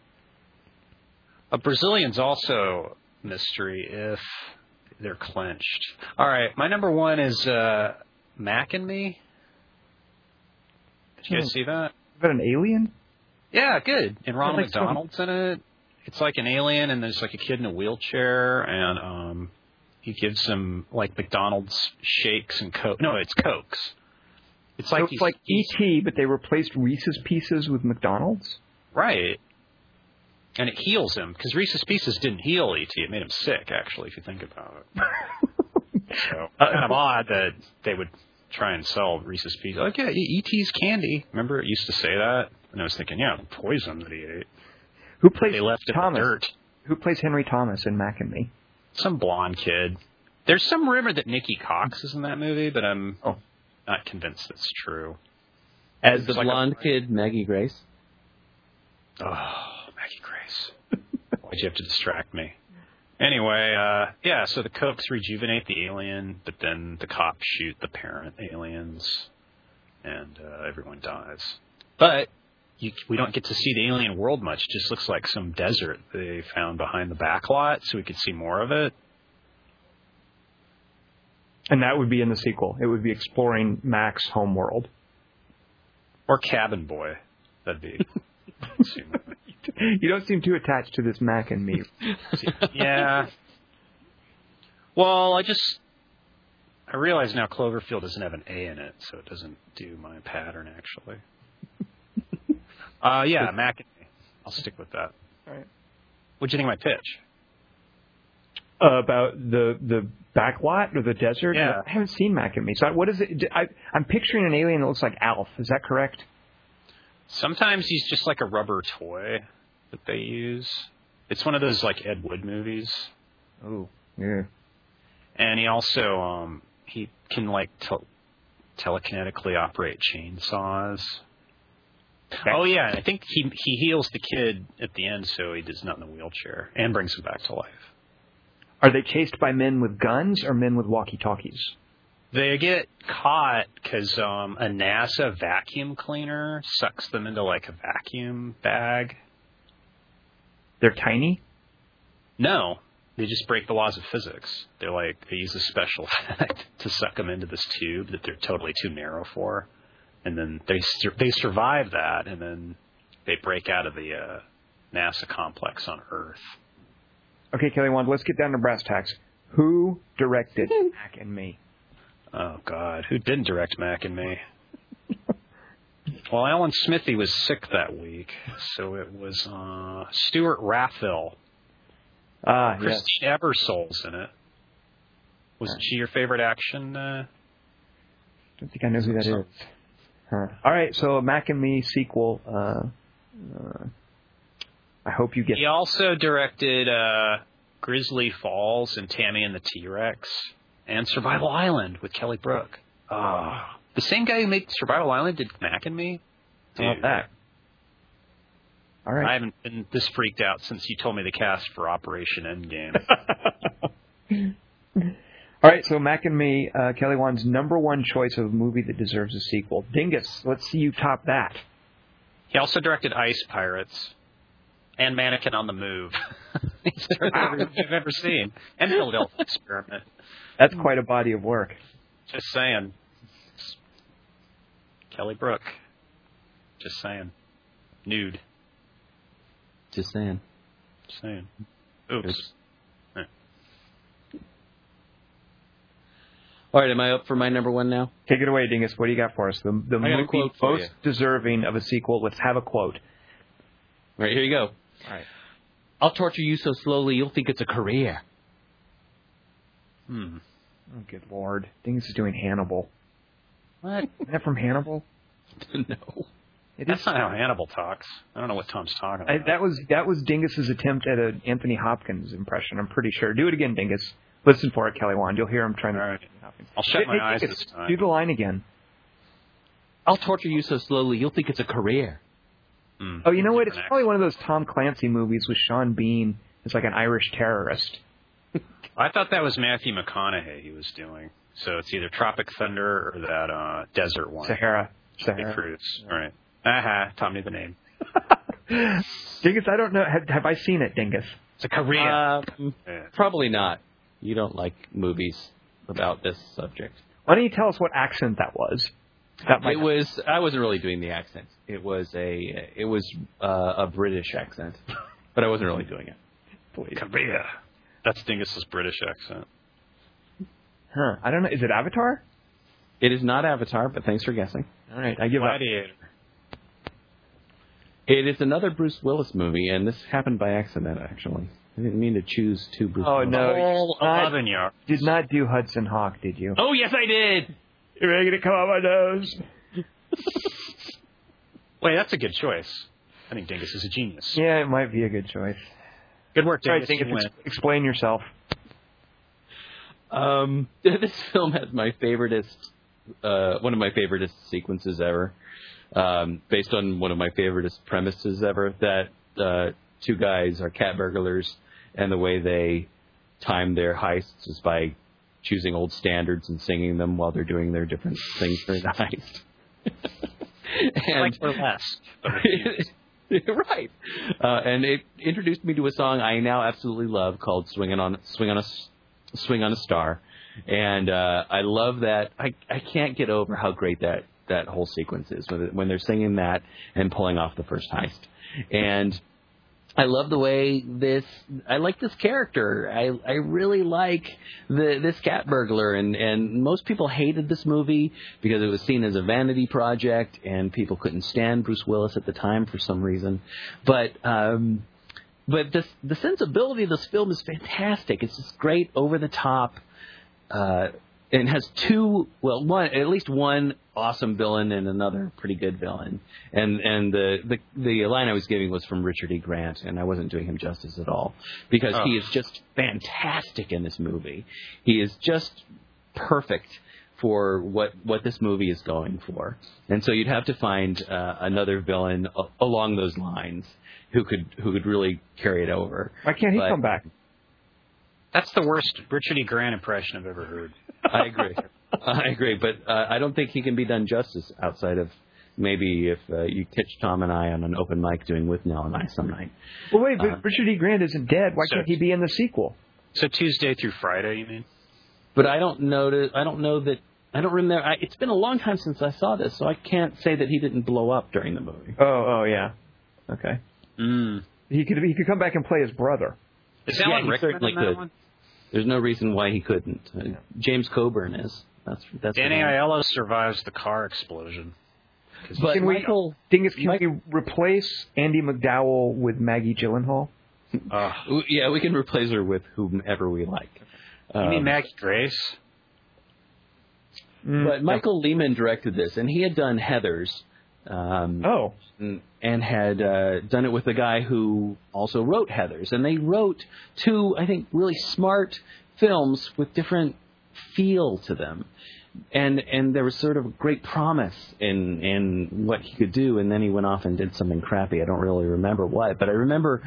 A Brazilian's also mystery if they're clenched. All right. My number one is uh, Mac and Me. Did you guys see that? Is that an alien? Yeah, good. And Ronald so. McDonald's in it. It's like an alien, and there's like a kid in a wheelchair, and um, he gives him like McDonald's shakes and coke. No, it's cokes. It's like so it's like E.T., but they replaced Reese's Pieces with McDonald's. right, and it heals him because Reese's Pieces didn't heal ET. It made him sick, actually, if you think about it. So Uh, kind of odd that they would try and sell Reese's Pieces. Like, yeah, ET's candy. Remember, it used to say that, and I was thinking, yeah, the poison that he ate. Who plays They left it the Thomas? dirt. Who plays Henry Thomas in Mac and Me? some blonde kid. There's some rumor that Nikki Cox is in that movie, but I'm Oh. not convinced that's true. As the It's like a- blonde kid, Maggie Grace. Oh, Grace. Why'd you have to distract me? Anyway, uh, yeah, so the Cokes rejuvenate the alien, but then the cops shoot the parent aliens, and uh, everyone dies. But you, we don't get to see the alien world much. It just looks like some desert they found behind the back lot, so we could see more of it. And that would be in the sequel. It would be exploring Mac's homeworld. Or Cabin Boy. That'd be. you don't seem too attached to this Mac and Me. yeah. Well, I just I realize now Cloverfield doesn't have an A in it, so it doesn't do my pattern actually. uh yeah, Mac and Me. I'll stick with that. All right. What'd you think of my pitch? about the the backlot or the desert. Yeah. I haven't seen Mac and Me. So what is it? I, I'm picturing an alien that looks like Alf. Is that correct? Sometimes he's just like a rubber toy that they use. It's one of those like Ed Wood movies. Oh, yeah. And he also um he can like tel- telekinetically operate chainsaws. Oh yeah, I think he he heals the kid at the end, so he does not in the wheelchair and brings him back to life. Are they chased by men with guns or men with walkie-talkies? They get caught because um, a NASA vacuum cleaner sucks them into like a vacuum bag. They're tiny. No, they just break the laws of physics. They're like they use a special effect to suck them into this tube that they're totally too narrow for, and then they they survive that, and then they break out of the uh, NASA complex on Earth. Okay, Kelly Wand, let's get down to brass tacks. Who directed Mac and Me? Oh God, who didn't direct Mac and me? well, Alan Smithee was sick that week, so it was uh, Stewart Raffill. Ah, yes. Christine Ebersole's in it. Wasn't she your favorite action? Uh, I don't think I know who that is. Huh. All right, so Mac and Me sequel. Uh, uh, I hope you get. he also directed uh, Grizzly Falls and Tammy and the T Rex and Survival Island with Kelly Brook. Oh, the same guy who made Survival Island did Mac and Me. How about Dude, that? All I haven't been this freaked out since you told me the cast for Operation Endgame. All right, so Mac and Me, uh, Kelly Wand's number one choice of a movie that deserves a sequel. Dingus, let's see you top that. he also directed Ice Pirates and Mannequin on the Move. He's directed everything I've ever seen. And Philadelphia Experiment. That's quite a body of work. Just saying. Kelly Brook. Just saying. Nude. Just saying. Just saying. Oops. All right, am I up for my number one now? Take it away, Dingus. What do you got for us? The, the I got a movie quote most you. deserving of a sequel. Let's have a quote. All right, here you go. All right. I'll torture you so slowly you'll think it's a career. Hmm. Oh, good lord. Dingus is doing Hannibal. What? Isn't that from Hannibal? no. It That's is. not how Hannibal talks. I don't know what Tom's talking I, about. that was that was Dingus's attempt at an Anthony Hopkins impression. I'm pretty sure. Do it again, Dingus. Listen for it, Kelly Wand. You'll hear him trying to. All right. Hopkins. I'll shut Hey, my hey, eyes Dingus, this time. Do the line again. I'll torture you so slowly you'll think it's a career. Hmm. Oh, you know what? It's Different probably one of those Tom Clancy movies with Sean Bean as like an Irish terrorist. I thought that was Matthew McConaughey he was doing. So it's either Tropic Thunder or that uh, desert one. Sahara. The Sahara. Cruise. All right. Aha, Tom me the name. Dingus, I don't know. Have, have I seen it, Dingus? It's a Korea. Um, Yeah. probably not. You don't like movies about this subject. Why don't you tell us what accent that was? That It was. I wasn't really doing the accent. It was a. It was uh, a British accent, but I wasn't really doing it. Korea. That's Dingus's British accent. Huh. I don't know. Is it Avatar? It is not Avatar, but thanks for guessing. All right. I give up. Gladiator. It is another Bruce Willis movie, and this happened by accident. Actually, I didn't mean to choose two Bruce. Oh, Willis. no. All I- 11 yards. Did not do Hudson Hawk, did you? Oh yes, I did. You're making it come out my nose. Wait, that's a good choice. I think Dingus is a genius. Yeah, it might be a good choice. Good work, All right, Dingus. Dingus, You ex- explain yourself. Um, this film has my favoriteest, uh, one of my favoriteest sequences ever, um, based on one of my favoriteest premises ever. That uh, two guys are cat burglars, and the way they time their heists is by choosing old standards and singing them while they're doing their different things during the heist. and like burlesque. right. Uh, and it introduced me to a song I now absolutely love called "Swinging on Swing on a Swing on a Star," and uh, I love that. I I can't get over how great that that whole sequence is when when they're singing that and pulling off the first heist, and. I love the way this. I like this character. I I really like the this cat burglar, and and most people hated this movie because it was seen as a vanity project, and people couldn't stand Bruce Willis at the time for some reason. But um, but this the sensibility of this film is fantastic. It's just great, over the top. Uh, and has two, well, one at least one awesome villain and another pretty good villain. And and the the the line I was giving was from Richard E. Grant, and I wasn't doing him justice at all because he Oh. is just fantastic in this movie. He is just perfect for what what this movie is going for. And so you'd have to find uh, another villain a- along those lines who could who could really carry it over. Why can't he But- come back? That's the worst Richard E. Grant impression I've ever heard. I agree. I agree, but uh, I don't think he can be done justice outside of maybe if uh, you catch Tom and I on an open mic doing Withnail and I some night. Well, wait, but Uh, Richard E. Grant isn't dead. Why so- can't he be in the sequel? So Tuesday through Friday, you mean? But I don't know. To, I don't know that. I don't remember. I, it's been a long time since I saw this, so I can't say that he didn't blow up during the movie. Oh, oh yeah. Okay. Mm. He could he could come back and play his brother. Is Yeah, Alan he Rickman certainly in that could. one? There's no reason why he couldn't. Uh, James Coburn is. That's that's. Danny the one. Aiello survives the car explosion. But Can we- Dingus, can Mike- we replace Andie MacDowell with Maggie Gyllenhaal? uh, Yeah, we can replace her with whomever we like. you mean Um, Maggie Grace? Mm, But Michael Lehmann directed this, and he had done Heather's, um, Oh, and had uh, done it with a guy who also wrote Heather's, and they wrote two, I think, really smart films with different feel to them, and and there was sort of great promise in in what he could do, and then he went off and did something crappy. I don't really remember what, but I remember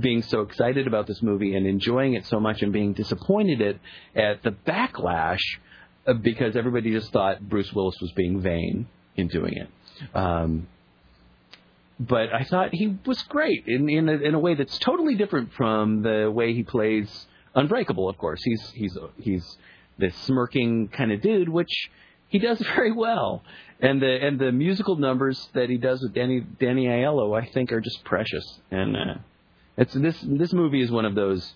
being so excited about this movie and enjoying it so much, and being disappointed at at the backlash uh, because everybody just thought Bruce Willis was being vain in doing it. Um, but I thought he was great in in a, in a way that's totally different from the way he plays Unbreakable. Of course, he's he's he's this smirking kind of dude, which he does very well. And the and the musical numbers that he does with Danny Danny Aiello, I think, are just precious. And uh, it's this this movie is one of those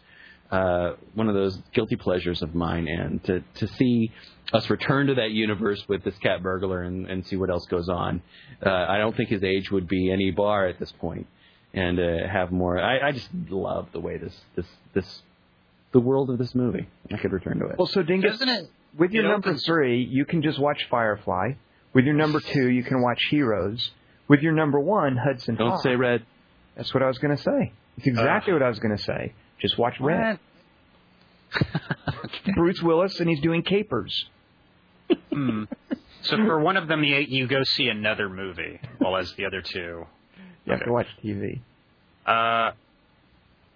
uh, one of those guilty pleasures of mine, and to to see us return to that universe with this cat burglar and, and see what else goes on. Uh, I don't think his age would be any bar at this point, and uh, have more. I, I just love the way this this this the world of this movie. I could return to it. well, so Dingus, Doesn't it? with your it number opens- three, you can just watch Firefly. With your number two, you can watch Heroes. With your number one, Hudson don't Hawk. say red. That's what I was going to say. It's exactly what I was going to say. Just watch Red. Bruce Willis, and he's doing capers. Hmm. So for one of them, you, you go see another movie, while as the other two. You have to watch TV. Uh,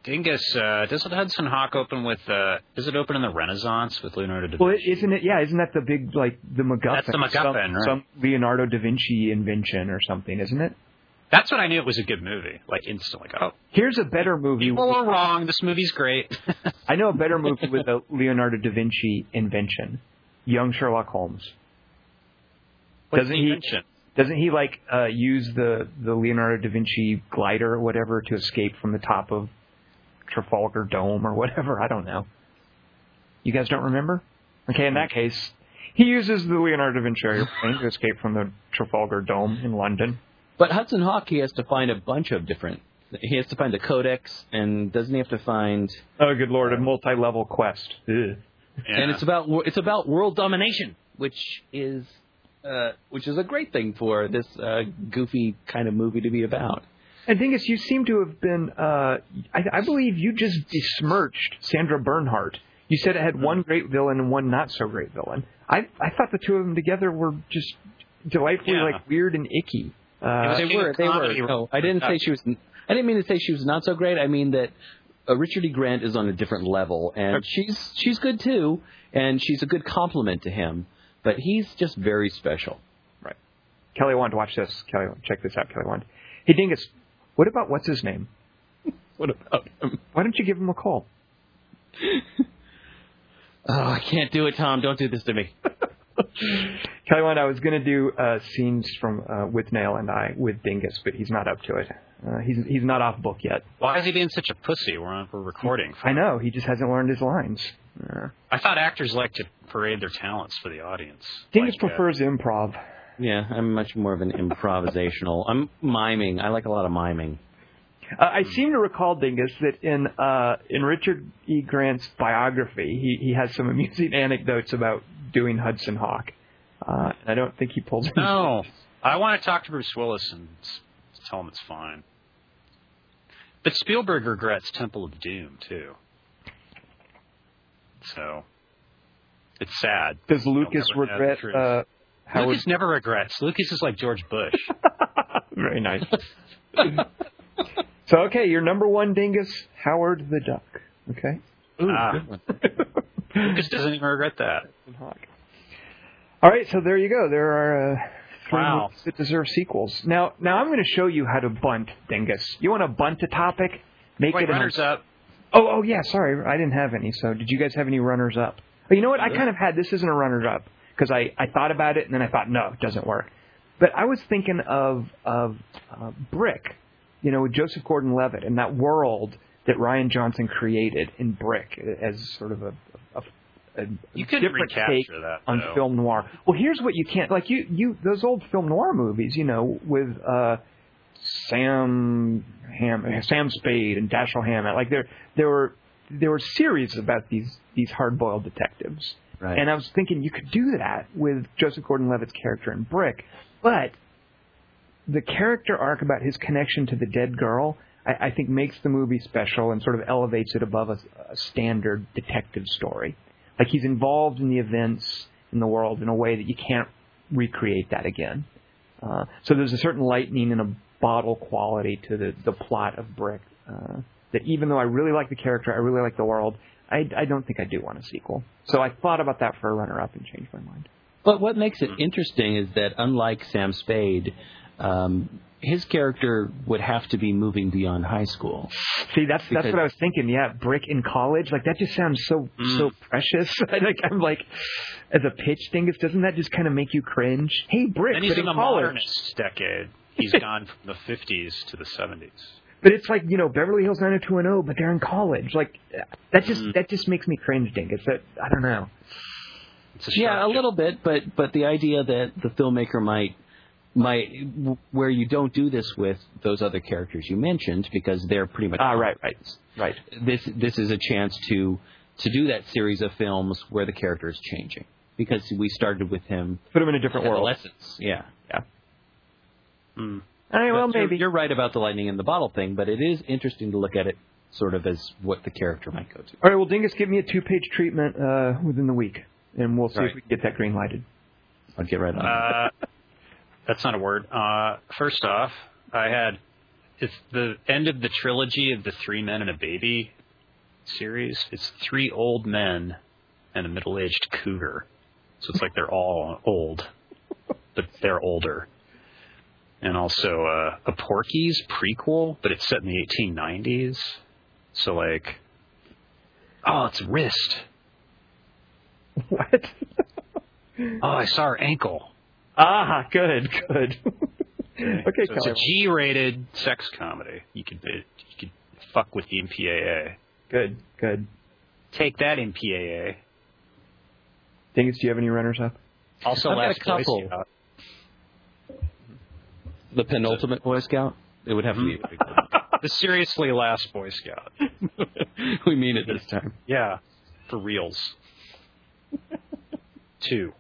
Dingus, uh, doesn't Hudson Hawk open with? Uh, does it open in the Renaissance with Leonardo da Well, Vinci? isn't it? Yeah, isn't that the big like the MacGuffin? That's the MacGuffin, some, right. some Leonardo da Vinci invention or something, isn't it? That's when I knew it was a good movie. Like instantly, like, oh, Here's a better movie. people were wrong. This movie's great. I know a better movie with a Leonardo da Vinci invention. Young Sherlock Holmes. What's Doesn't the he- invention? Doesn't he like uh, use the the Leonardo da Vinci glider or whatever to escape from the top of Trafalgar Dome or whatever? I don't know. You guys don't remember? Okay, in that case, he uses the Leonardo da Vinci airplane to escape from the Trafalgar Dome in London. But Hudson Hawk, he has to find a bunch of different. He has to find the codex, and doesn't he have to find? Oh, good lord, a multi-level quest. Ugh. Yeah. And it's about it's about world domination, which is uh, which is a great thing for this uh, goofy kind of movie to be about. And Dingus, you seem to have been, uh, I, I believe you just besmirched Sandra Bernhard. You said it had one great villain and one not so great villain. I I thought the two of them together were just delightfully Yeah. like weird and icky. It was Uh, They were. They were. No, I didn't say she was. I didn't mean to say she was not so great. I mean that uh, Richard E. Grant is on a different level, and she's she's good too, and she's a good compliment to him. But he's just very special. Right. Kelly wanted to watch this. Kelly, check this out. Kelly wanted. Hey Dingus, what about what's his name? What about him? Why don't you give him a call? Oh, I can't do it, Tom. Don't do this to me. Kelly wanted. I was going to do uh, scenes from uh, Withnail and I with Dingus, but he's not up to it. Uh, he's he's not off book yet. Why is he being such a pussy? We're on, we're recording. I know. He just hasn't learned his lines. Uh, I thought actors like to parade their talents for the audience. Dingus Like, uh, prefers improv. Yeah, I'm much more of an improvisational. I'm miming. I like a lot of miming. Uh, I seem to recall, Dingus, that in uh, in Richard E. Grant's biography, he, he has some amusing anecdotes about doing Hudson Hawk. Uh, and I don't think he pulled. any- No, I want to talk to Bruce Willis and tell him it's fine. But Spielberg regrets Temple of Doom too. So it's sad. Does Lucas never regret uh, Howard? Lucas never regrets. Lucas is like George Bush. Very nice. so okay, your number one dingus, Howard the Duck. Okay. Ooh, Ah. good one. Lucas doesn't even regret that. All right, so there you go. There are uh, three Wow. movies that deserve sequels. Now, now I'm going to show you how to bunt, dingus. You want to bunt a topic? Make Wait, it an- runners up. Oh, oh yeah. Sorry, I didn't have any. So, did you guys have any runners up? Oh, you know what? I kind of had. This isn't a runners up because I I thought about it and then I thought no, it doesn't work. But I was thinking of of uh, Brick, you know, with Joseph Gordon-Levitt and that world that Rian Johnson created in Brick as sort of a, a, a, You could different take recapture that on film noir. Well, here's what you can't like you you those old film noir movies, you know, with uh Sam Ham Sam Spade and Dashiell Hammett. Like there there were there were series about these these hard boiled detectives. Right. And I was thinking you could do that with Joseph Gordon Levitt's character in Brick, but the character arc about his connection to the dead girl, I, I think makes the movie special and sort of elevates it above a, a standard detective story. Like he's involved in the events in the world in a way that you can't recreate that again. Uh, so there's a certain lightning in a bottle quality to the, the plot of Brick. Uh, that even though I really like the character, I really like the world, I, I don't think I do want a sequel. So I thought about that for a runner-up and changed my mind. But what makes it interesting is that unlike Sam Spade, um, his character would have to be moving beyond high school. See, that's that's what I was thinking. Yeah, Brick in college, like that just sounds so so precious. like I'm like, as a pitch thing, doesn't that just kind of make you cringe? Hey, Brick, And he's but in in the college. modernist decade. He's gone from the 50s to the 70s. But it's like you know Beverly Hills 90210, but they're in college. Like that just Mm. that just makes me cringe, Dingus. That I don't know. A Yeah, a little bit, but but the idea that the filmmaker might might where you don't do this with those other characters you mentioned because they're pretty much Ah, right, right, right. this this is a chance to to do that series of films where the character is changing because we started with him Put him in a different world. adolescence. Yeah. yeah Mm. All right, well But you're- maybe. you're right about the lightning in the bottle thing, but it is interesting to look at it sort of as what the character might go to. All right, well, Dingus, give me a two-page treatment uh, within the week, and we'll see Right. if we can get that green lighted. I'll get right on. it. Uh, that's not a word. Uh, first off, I had it's the end of the trilogy of the Three Men and a Baby series. It's three old men and a middle-aged cougar. So it's like they're all old, but they're older. And also uh, a Porky's prequel, but it's set in the 1890s. So like, oh, it's wrist. What? Oh, I saw her ankle. Ah, good, good. okay, So it's a G-rated sex comedy. You could you could fuck with the MPAA. Good, good. Take that MPAA. Dingus, do you have any runners up? Also, I've got a last Boy couple. Scout. the penultimate Boy Scout. It would have to be. The seriously last Boy Scout. we mean it this time. Yeah, for reals. Two.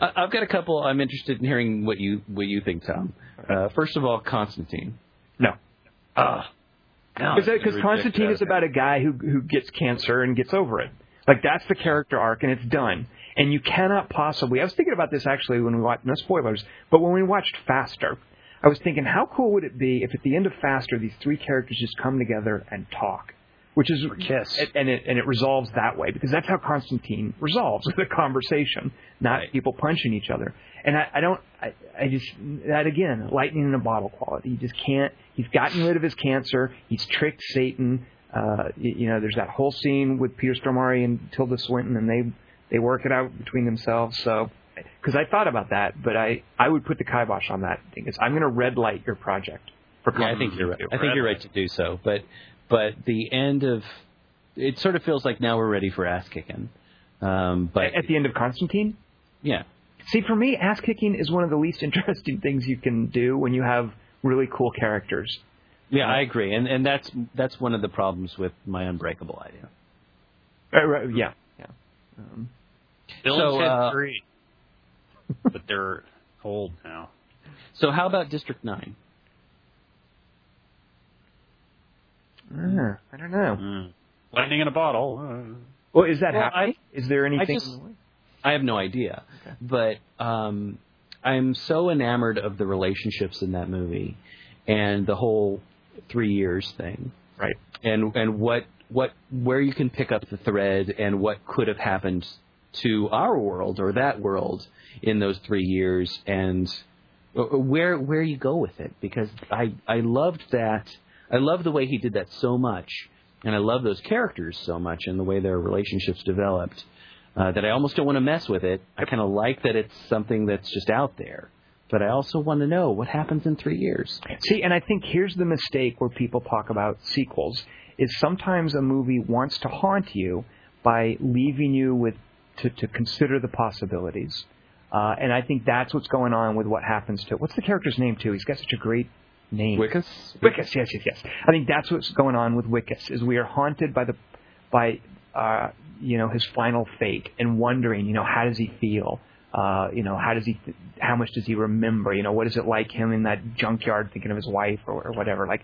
I- I've got a couple. I'm interested in hearing what you what you think, Tom. Uh, first of all, Constantine. No. Ah. no. Because Constantine is about a guy who who gets cancer and gets over it. Like that's the character arc, and it's done. And you cannot possibly. I was thinking about this actually when we watched. No spoilers, but when we watched Faster, I was thinking, how cool would it be if at the end of Faster these three characters just come together and talk, which is kiss. and, and it and it resolves that way because that's how Constantine resolves the conversation, not people punching each other. And I, I don't, I, I just that again, lightning in a bottle quality. You just can't. He's gotten rid of his cancer. He's tricked Satan. Uh, you, you know, there's that whole scene with Peter Stormare and Tilda Swinton, and they they work it out between themselves. So, because I thought about that, but I I would put the kibosh on that thing. Is I'm going to red light your project. For Yeah, I think you're right. I think you're right to do so. But but the end of it sort of feels like now we're ready for ass kicking. Um, but at the end of Constantine. yeah, See, for me, ass kicking is one of the least interesting things you can do when you have really cool characters. Yeah, I agree, and and that's that's one of the problems with my Unbreakable idea. Uh, right, yeah, yeah. Um, Bill So, and Ted uh, 3. but they're old now. So how about District Nine? Uh, I don't know. Mm. Lightning in a bottle. Uh, Well, is that Well, happening? is there anything? just- I have no idea, but um, I'm so enamored of the relationships in that movie, and the whole three years thing, right. and and what what where you can pick up the thread, and what could have happened to our world or that world in those three years, and where where you go with it, because I I loved that. I love the way he did that so much, and I love those characters so much, and the way their relationships developed uh, that I almost don't want to mess with it. I kind of like that it's something that's just out there, but I also want to know what happens in three years. See, and I think here's the mistake where people talk about sequels is sometimes a movie wants to haunt you by leaving you with to, to consider the possibilities. Uh, and I think that's what's going on with what happens to what's the character's name too? He's got such a great name. Wikus? Wikus, yes, yes, yes. I think that's what's going on with Wikus is we are haunted by the by uh, you know his final fate and wondering you know how does he feel uh, you know how does he how much does he remember you know what is it like him in that junkyard thinking of his wife or, or whatever like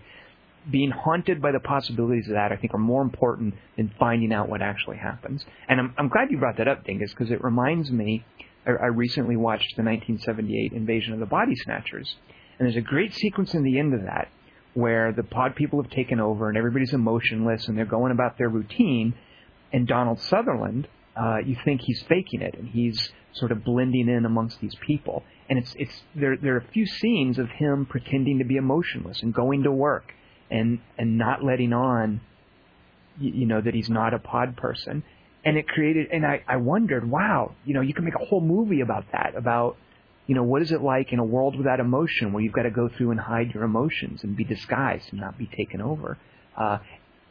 being haunted by the possibilities of that I think are more important than finding out what actually happens and I'm I'm glad you brought that up Dingus because it reminds me I, I recently watched the 1978 Invasion of the Body Snatchers and there's a great sequence in the end of that where the pod people have taken over and everybody's emotionless and they're going about their routine. And Donald Sutherland, uh, you think he's faking it and he's sort of blending in amongst these people. And it's it's there there are a few scenes of him pretending to be emotionless and going to work and and not letting on, you, know, that he's not a pod person. And it created and I I wondered, wow, you know, you can make a whole movie about that about you know, what is it like in a world without emotion where you've got to go through and hide your emotions and be disguised and not be taken over? Uh,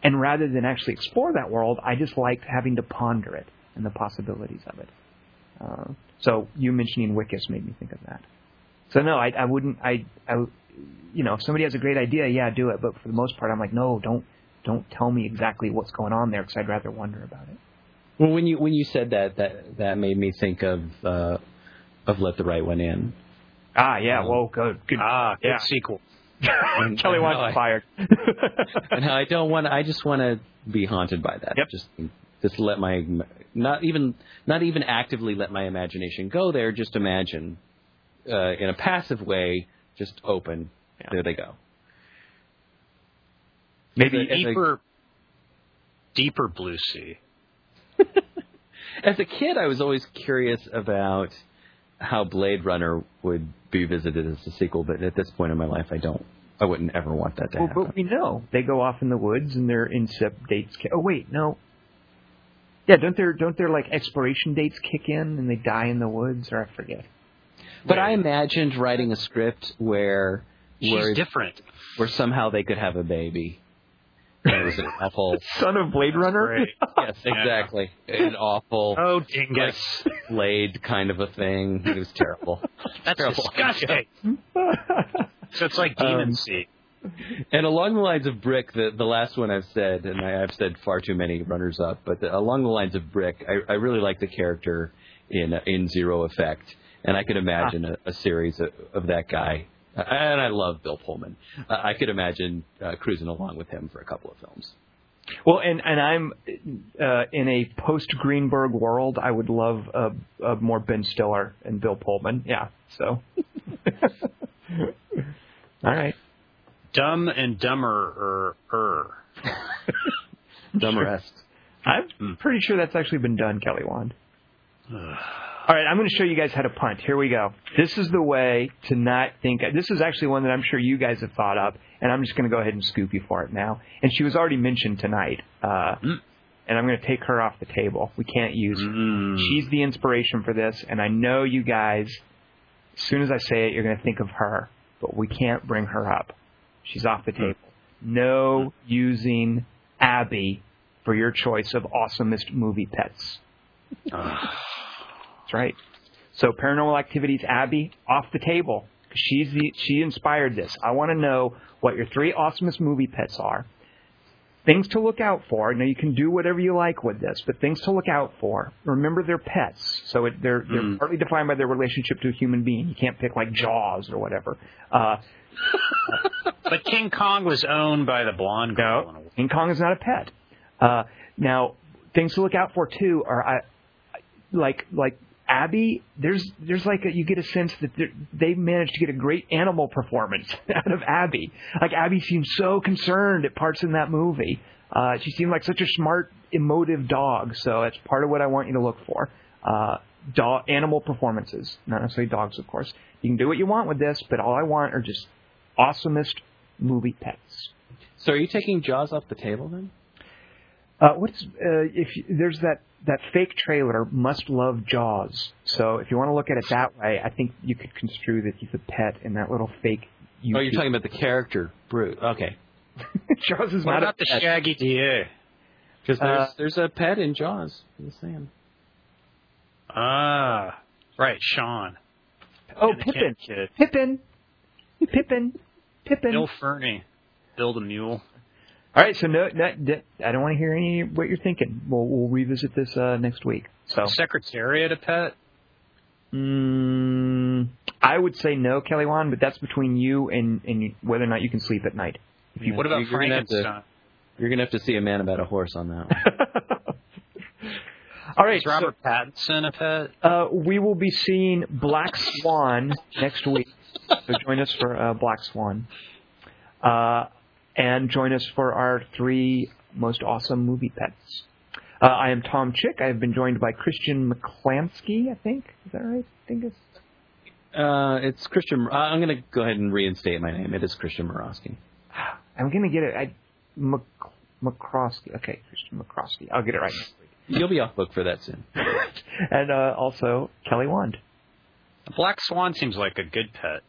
and rather than actually explore that world, I just liked having to ponder it and the possibilities of it. Uh, so you mentioning Wikus made me think of that. So no, I, I wouldn't. I, I, you know, if somebody has a great idea, yeah, do it. But for the most part, I'm like, no, don't, don't tell me exactly what's going on there because I'd rather wonder about it. Well, when you when you said that, that that made me think of uh, of Let the Right One In. Ah, yeah. Um, Whoa, good, good. ah, good Yeah. sequel. And- Kelly and wants how I- fired. and I don't want. I just want to be haunted by that. Yep. Just just let my not even not even actively let my imagination go there. Just imagine uh, in a passive way. Just open. Yeah. There they go. Maybe As a- as a- Deeper, deeper blue sea. As a kid, I was always curious about how Blade Runner would be visited as a sequel, but at this point in my life, I don't. I wouldn't ever want that to Well, happen. but we know they go off in the woods and their incept dates. Ki- oh wait, no. Yeah, don't their don't their like exploration dates kick in and they die in the woods or I forget. But I imagined writing a script where She's where, different. where somehow they could have a baby. And it was an awful. Son of Blade Runner. Yes, exactly. An awful Oh, dingus. Blade kind of a thing. It was terrible. That's terrible. disgusting. So it's like Demon Um, Seed. And along the lines of Brick, the the last one I've said, and I, I've said far too many runners up, but the, along the lines of Brick, I, I really like the character in in Zero Effect, and I could imagine a, a series of, of that guy. And I love Bill Pullman. Uh, I could imagine uh, cruising along with him for a couple of films. Well, and and I'm uh, in a post Greenberg world. I would love a, a more Ben Stiller and Bill Pullman. Yeah. So. All right. Dumb and dumber er, er. Dumber I'm pretty sure that's actually been done, Kelly Wand. All right, I'm going to show you guys how to punt. Here we go. This is the way to not think. This is actually one that I'm sure you guys have thought up, and I'm just going to go ahead and scoop you for it now. And she was already mentioned tonight, uh, and I'm going to take her off the table. We can't use her. Mm. She's the inspiration for this, and I know you guys. As soon as I say it, you're going to think of her, but we can't bring her up. She's off the table. No using Abby for your choice of awesomest movie pets. That's right. So Paranormal Activities Abby off the table She's the she inspired this. I want to know what your three awesomest movie pets are. Things to look out for. Now you can do whatever you like with this, but things to look out for. Remember they're pets, so it, they're they're Mm. partly defined by their relationship to a human being. You can't pick like Jaws or whatever. Uh, But King Kong was owned by the blonde girl. a- King Kong is not a pet. Uh, now, things to look out for too are I, like like Abby. There's there's like a, you get a sense that they're- they managed to get a great animal performance out of Abby. Like Abby seemed so concerned at parts in that movie. Uh, she seemed like such a smart, emotive dog. So that's part of what I want you to look for. Uh, dog animal performances, not necessarily dogs, of course. You can do what you want with this, but all I want are just awesomest movie pets. So are you taking Jaws off the table then? Uh, what's uh, if you, there's that that fake trailer must love Jaws. So if you want to look at it that way, I think you could construe that he's a pet in that little fake. YouTube. Oh, you're talking about the character Brute. Okay, Jaws is What not about a the pet. Shaggy DA? because there's Uh, there's a pet in Jaws. I'm just saying. Ah, right, Sean. oh And Pippin, Pippin, Pippin, Pippin. Bill Fernie. Build a mule. All right, so no, no, I don't want to hear any what you're thinking. We'll, we'll revisit this uh, next week. So, Secretariat a pet? mm, I would say no, Kelly Wan, but that's between you and, and whether or not you can sleep at night. If you, What about You're gonna have to- Frankenstein? You're gonna have to see a man about a horse on that. One. All right, Is Robert Pattinson a pet? uh, we will be seeing Black Swan next week. So join us for uh, Black Swan, uh, and join us for our three most awesome movie pets. Uh, I am Tom Chick. I have been joined by Christian McClansky. I think is that right? I think it's uh, it's Christian. Uh, I'm gonna go ahead and reinstate my name. It is Christian Morosky. I'm gonna get it. I Mc, McCroskey. Okay, Christian McCroskey. I'll get it right. You'll be off book for that soon. and uh, also Kelly Wand. A black swan seems like a good pet.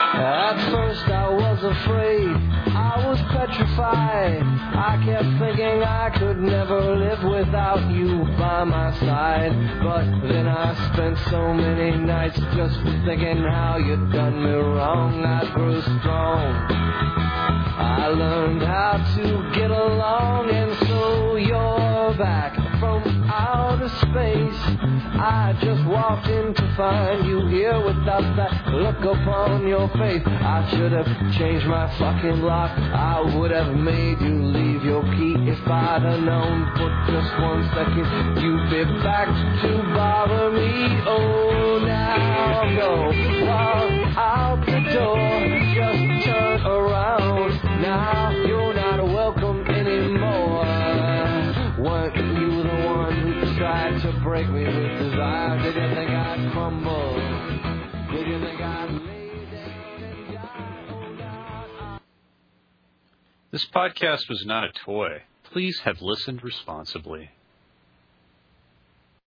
At first I was afraid, I was petrified. I kept thinking I could never live without you by my side. But then I spent so many nights just thinking how you'd done me wrong. I grew strong. I learned how to get along, and so you're back from outer space. I just walked in to find you here without that look upon your face. I should have changed my fucking lock. I would have made you leave your key if I'd have known for just one second you'd be back to bother me. Oh, now go walk out the door. Just turn around. Now you're not welcome anymore. Weren't you the one who tried to break me with desire? This podcast was not a toy. Please have listened responsibly.